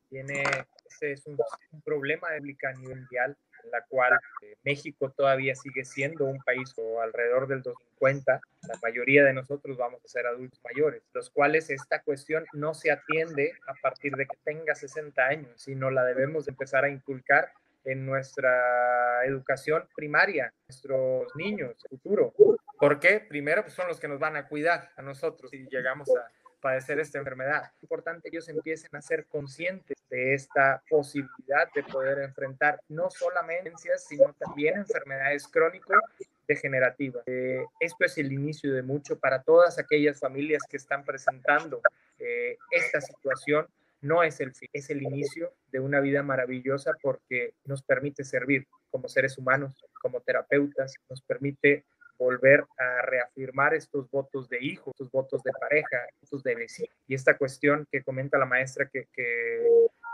Tiene, ese es un, problema de a nivel mundial, en la cual eh, México todavía sigue siendo un país o alrededor del 2050, la mayoría de nosotros vamos a ser adultos mayores, los cuales esta cuestión no se atiende a partir de que tenga 60 años, sino la debemos empezar a inculcar en nuestra educación primaria, nuestros niños, el futuro. ¿Por qué? Primero, pues son los que nos van a cuidar a nosotros si llegamos a padecer esta enfermedad. Es importante que ellos empiecen a ser conscientes de esta posibilidad de poder enfrentar no solamente, sino también enfermedades crónicas degenerativas. Eh, esto es el inicio de mucho para todas aquellas familias que están presentando eh, esta situación no es el fin, es el inicio de una vida maravillosa porque nos permite servir como seres humanos, como terapeutas, nos permite volver a reafirmar estos votos de hijo, estos votos de pareja, estos de vecino. Y esta cuestión que comenta la maestra que,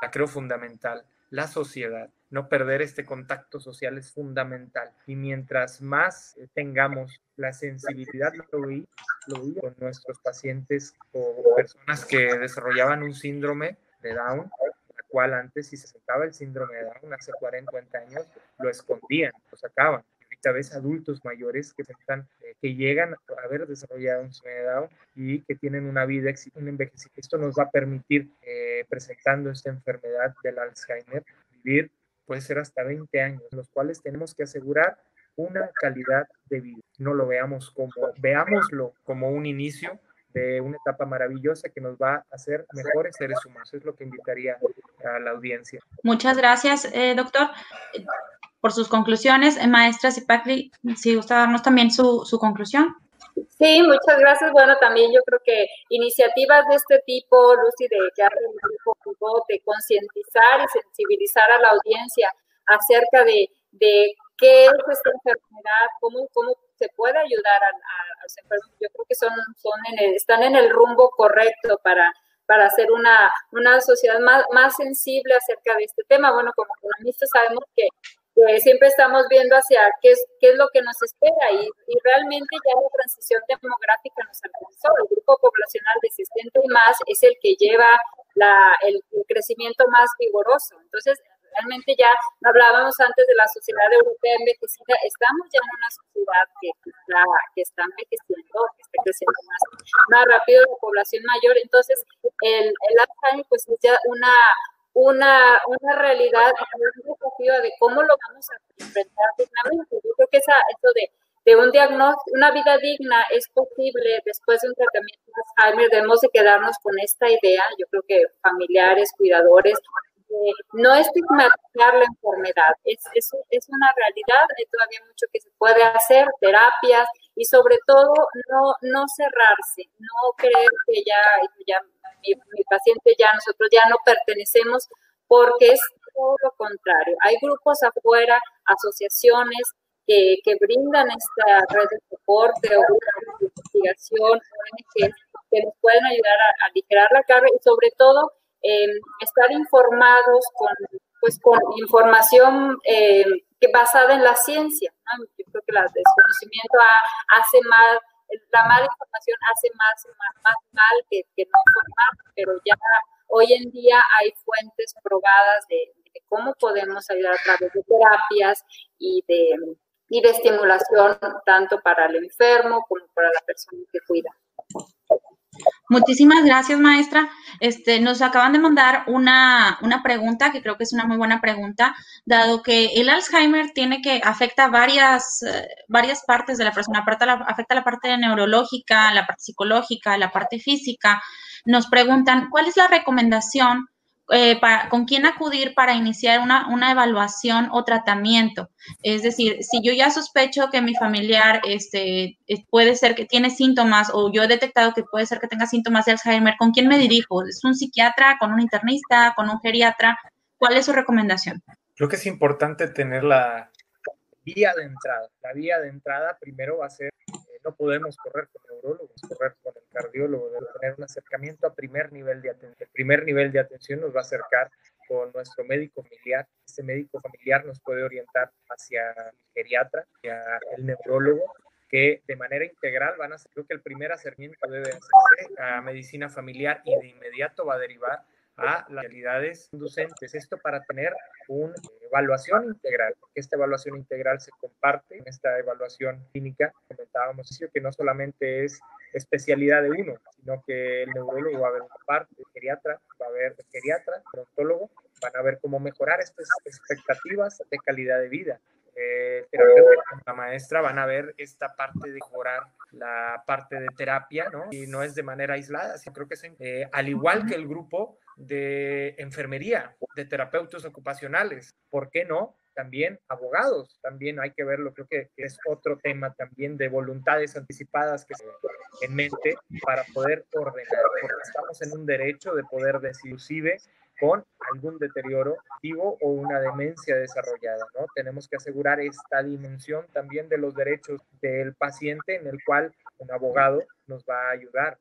la creo fundamental, la sociedad, no perder este contacto social es fundamental. Y mientras más tengamos la sensibilidad, lo vi, lo vi con nuestros pacientes o personas que desarrollaban un síndrome de Down, la cual antes si se sentaba el síndrome de Down hace 40, 50 años, lo escondían, lo sacaban ahorita ves adultos mayores que, eh, que llegan a haber desarrollado un síndrome de Down y que tienen una vida, un envejecimiento. Esto nos va a permitir, eh, presentando esta enfermedad del Alzheimer, vivir, puede ser hasta 20 años, los cuales tenemos que asegurar una calidad de vida. No lo veamos como, veámoslo como un inicio de una etapa maravillosa que nos va a hacer mejores seres humanos. Es lo que invitaría a la audiencia. Muchas gracias, eh, doctor por sus conclusiones. Eh, maestra Zipacli, si gusta darnos también su, su conclusión. Sí, muchas gracias. Bueno, también yo creo que iniciativas de este tipo, Lucy, de el de concientizar y sensibilizar a la audiencia acerca de, de qué es esta enfermedad, cómo, cómo se puede ayudar a, los enfermos. Yo creo que son, son están en el rumbo correcto para, para hacer una, una sociedad más, más sensible acerca de este tema. Bueno, como economistas sabemos que que siempre estamos viendo hacia qué es, qué es lo que nos espera y, y realmente ya la transición demográfica nos alcanzó. El grupo poblacional de 60 y más es el que lleva la, el, el crecimiento más vigoroso. Entonces, realmente ya hablábamos antes de la sociedad europea envejecida, estamos ya en una sociedad que está, que está envejeciendo, que está creciendo más, más rápido la población mayor, entonces el, el Alzheimer pues es ya una, una, una realidad, un de cómo lo vamos a enfrentar dignamente. Yo creo que esa, eso de, de un diagnóstico, una vida digna es posible después de un tratamiento de Alzheimer, debemos de quedarnos con esta idea, yo creo que familiares, cuidadores, no estigmatizar la enfermedad, es, es, una realidad, hay todavía mucho que se puede hacer, terapias y sobre todo no, no cerrarse, no creer que ya, ya mi, mi paciente ya, nosotros ya no pertenecemos, porque es todo lo contrario. Hay grupos afuera, asociaciones que, que brindan esta red de soporte o de investigación, que, que nos pueden ayudar a aligerar la carga y sobre todo eh, estar informados con, pues, con información eh, que basada en la ciencia. ¿no? Yo creo que el desconocimiento hace más, la mala información hace más, más, mal que, que, no formar, pero ya hoy en día hay fuentes probadas de, de, cómo podemos ayudar a través de terapias y de, y de estimulación tanto para el enfermo como para la persona que cuida. Muchísimas gracias, maestra. Este, nos acaban de mandar una, una, pregunta que creo que es una muy buena pregunta, dado que el Alzheimer tiene que afecta varias, eh, varias partes de la persona, afecta la, afecta la parte neurológica, la parte psicológica, la parte física. Nos preguntan, ¿cuál es la recomendación eh, con quién acudir para iniciar una, una, evaluación o tratamiento. Es decir, si yo ya sospecho que mi familiar este, puede ser que tiene síntomas o yo he detectado que puede ser que tenga síntomas de Alzheimer, ¿con quién me dirijo? ¿Es un psiquiatra, con un internista, con un geriatra? ¿Cuál es su recomendación? Creo que es importante tener la vía de entrada. La vía de entrada primero va a ser, no podemos correr con neurólogos, correr con el cardiólogo, debe tener un acercamiento a primer nivel de atención. El primer nivel de atención nos va a acercar con nuestro médico familiar. Ese médico familiar nos puede orientar hacia el geriatra, hacia el neurólogo, que de manera integral van a ser, creo que el primer acercamiento debe hacerse a medicina familiar y de inmediato va a derivar a las realidades inducentes. Esto para tener una evaluación integral, porque esta evaluación integral se comparte en esta evaluación clínica. Comentábamos que no solamente es especialidad de uno, sino que el neurólogo va a ver una parte, el geriatra va a ver el geriatra, el odontólogo, van a ver cómo mejorar estas expectativas de calidad de vida. Eh, terapeuta, la maestra van a ver esta parte de mejorar la parte de terapia, ¿no? Y no es de manera aislada, sí, creo que es eh, al igual que el grupo de enfermería, de terapeutas ocupacionales, ¿por qué no? También abogados, también hay que verlo, creo que es otro tema también de voluntades anticipadas que se en mente para poder ordenar, porque estamos en un derecho de poder decir, con algún deterioro activo o una demencia desarrollada, ¿no? Tenemos que asegurar esta dimensión también de los derechos del paciente en el cual un abogado nos va a ayudar.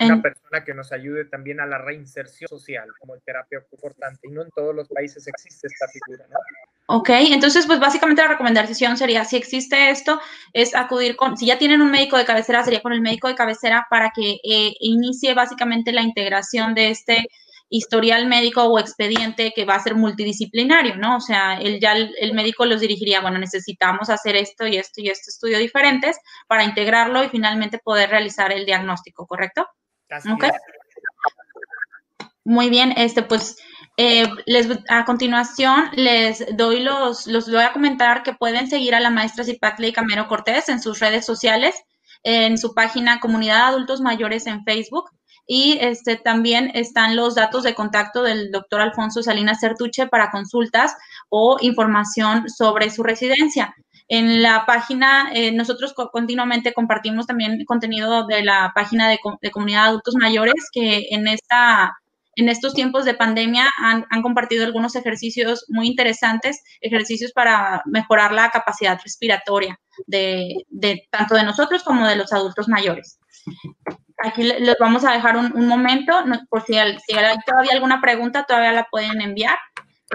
Una persona que nos ayude también a la reinserción social como el terapia importante y no en todos los países existe esta figura, ¿no? Ok, entonces pues básicamente la recomendación sería, si existe esto, es acudir con, si ya tienen un médico de cabecera, sería con el médico de cabecera para que eh, inicie básicamente la integración de este historial médico o expediente que va a ser multidisciplinario, ¿no? O sea, él ya el, el, médico los dirigiría, bueno, necesitamos hacer esto y esto y este estudio diferentes para integrarlo y finalmente poder realizar el diagnóstico, ¿correcto? Así okay. Es. Muy bien, este pues eh, les, a continuación les doy los, los voy a comentar que pueden seguir a la maestra Zipatle Camero Cortés en sus redes sociales, en su página Comunidad Adultos Mayores en Facebook, y este, también están los datos de contacto del doctor Alfonso Salinas Certuche para consultas o información sobre su residencia. En la página, eh, nosotros continuamente compartimos también contenido de la página de, Comunidad de Adultos Mayores, que en, esta, en estos tiempos de pandemia han, han compartido algunos ejercicios muy interesantes, ejercicios para mejorar la capacidad respiratoria de, de tanto de nosotros como de los adultos mayores aquí les vamos a dejar un, un momento, por si, si, hay todavía alguna pregunta, todavía la pueden enviar.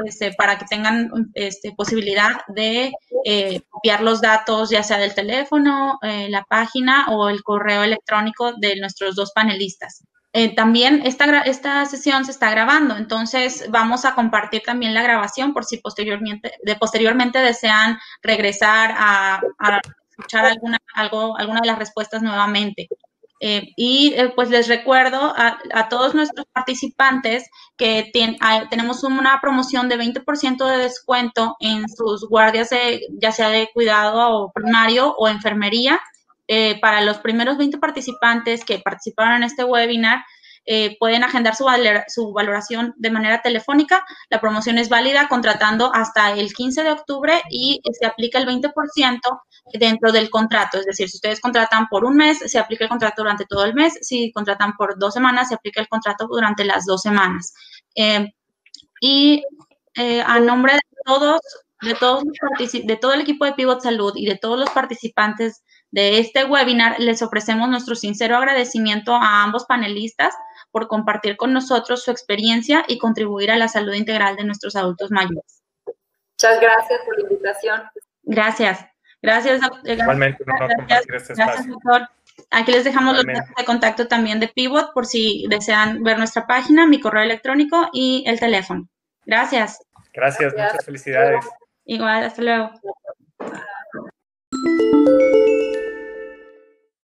este, para que tengan este, posibilidad de eh, copiar los datos, ya sea del teléfono, eh, la página o el correo electrónico de nuestros dos panelistas. Eh, también esta, esta sesión se está grabando, entonces vamos a compartir también la grabación por si posteriormente, de, posteriormente desean regresar a, a escuchar alguna, algo, alguna de las respuestas nuevamente. Eh, y eh, pues les recuerdo a, todos nuestros participantes que tenemos una promoción de 20% de descuento en sus guardias, ya sea de cuidado o primario o enfermería. Eh, para los primeros 20 participantes que participaron en este webinar, eh, pueden agendar su, su, valoración de manera telefónica. La promoción es válida contratando hasta el 15 de octubre y se aplica el 20% dentro del contrato. Es decir, si ustedes contratan por un mes, se aplica el contrato durante todo el mes. Si contratan por dos semanas, se aplica el contrato durante las dos semanas. Eh, y eh, a nombre de todos de todo el equipo de Pivot Salud y de todos los participantes de este webinar, les ofrecemos nuestro sincero agradecimiento a ambos panelistas por compartir con nosotros su experiencia y contribuir a la salud integral de nuestros adultos mayores. Muchas gracias por la invitación. Gracias. Gracias, doctor. Igualmente, gracias, este doctor. Aquí les dejamos los datos de contacto también de Pivot por si desean ver nuestra página, mi correo electrónico y el teléfono. Gracias. Gracias, muchas felicidades. Igual, hasta luego.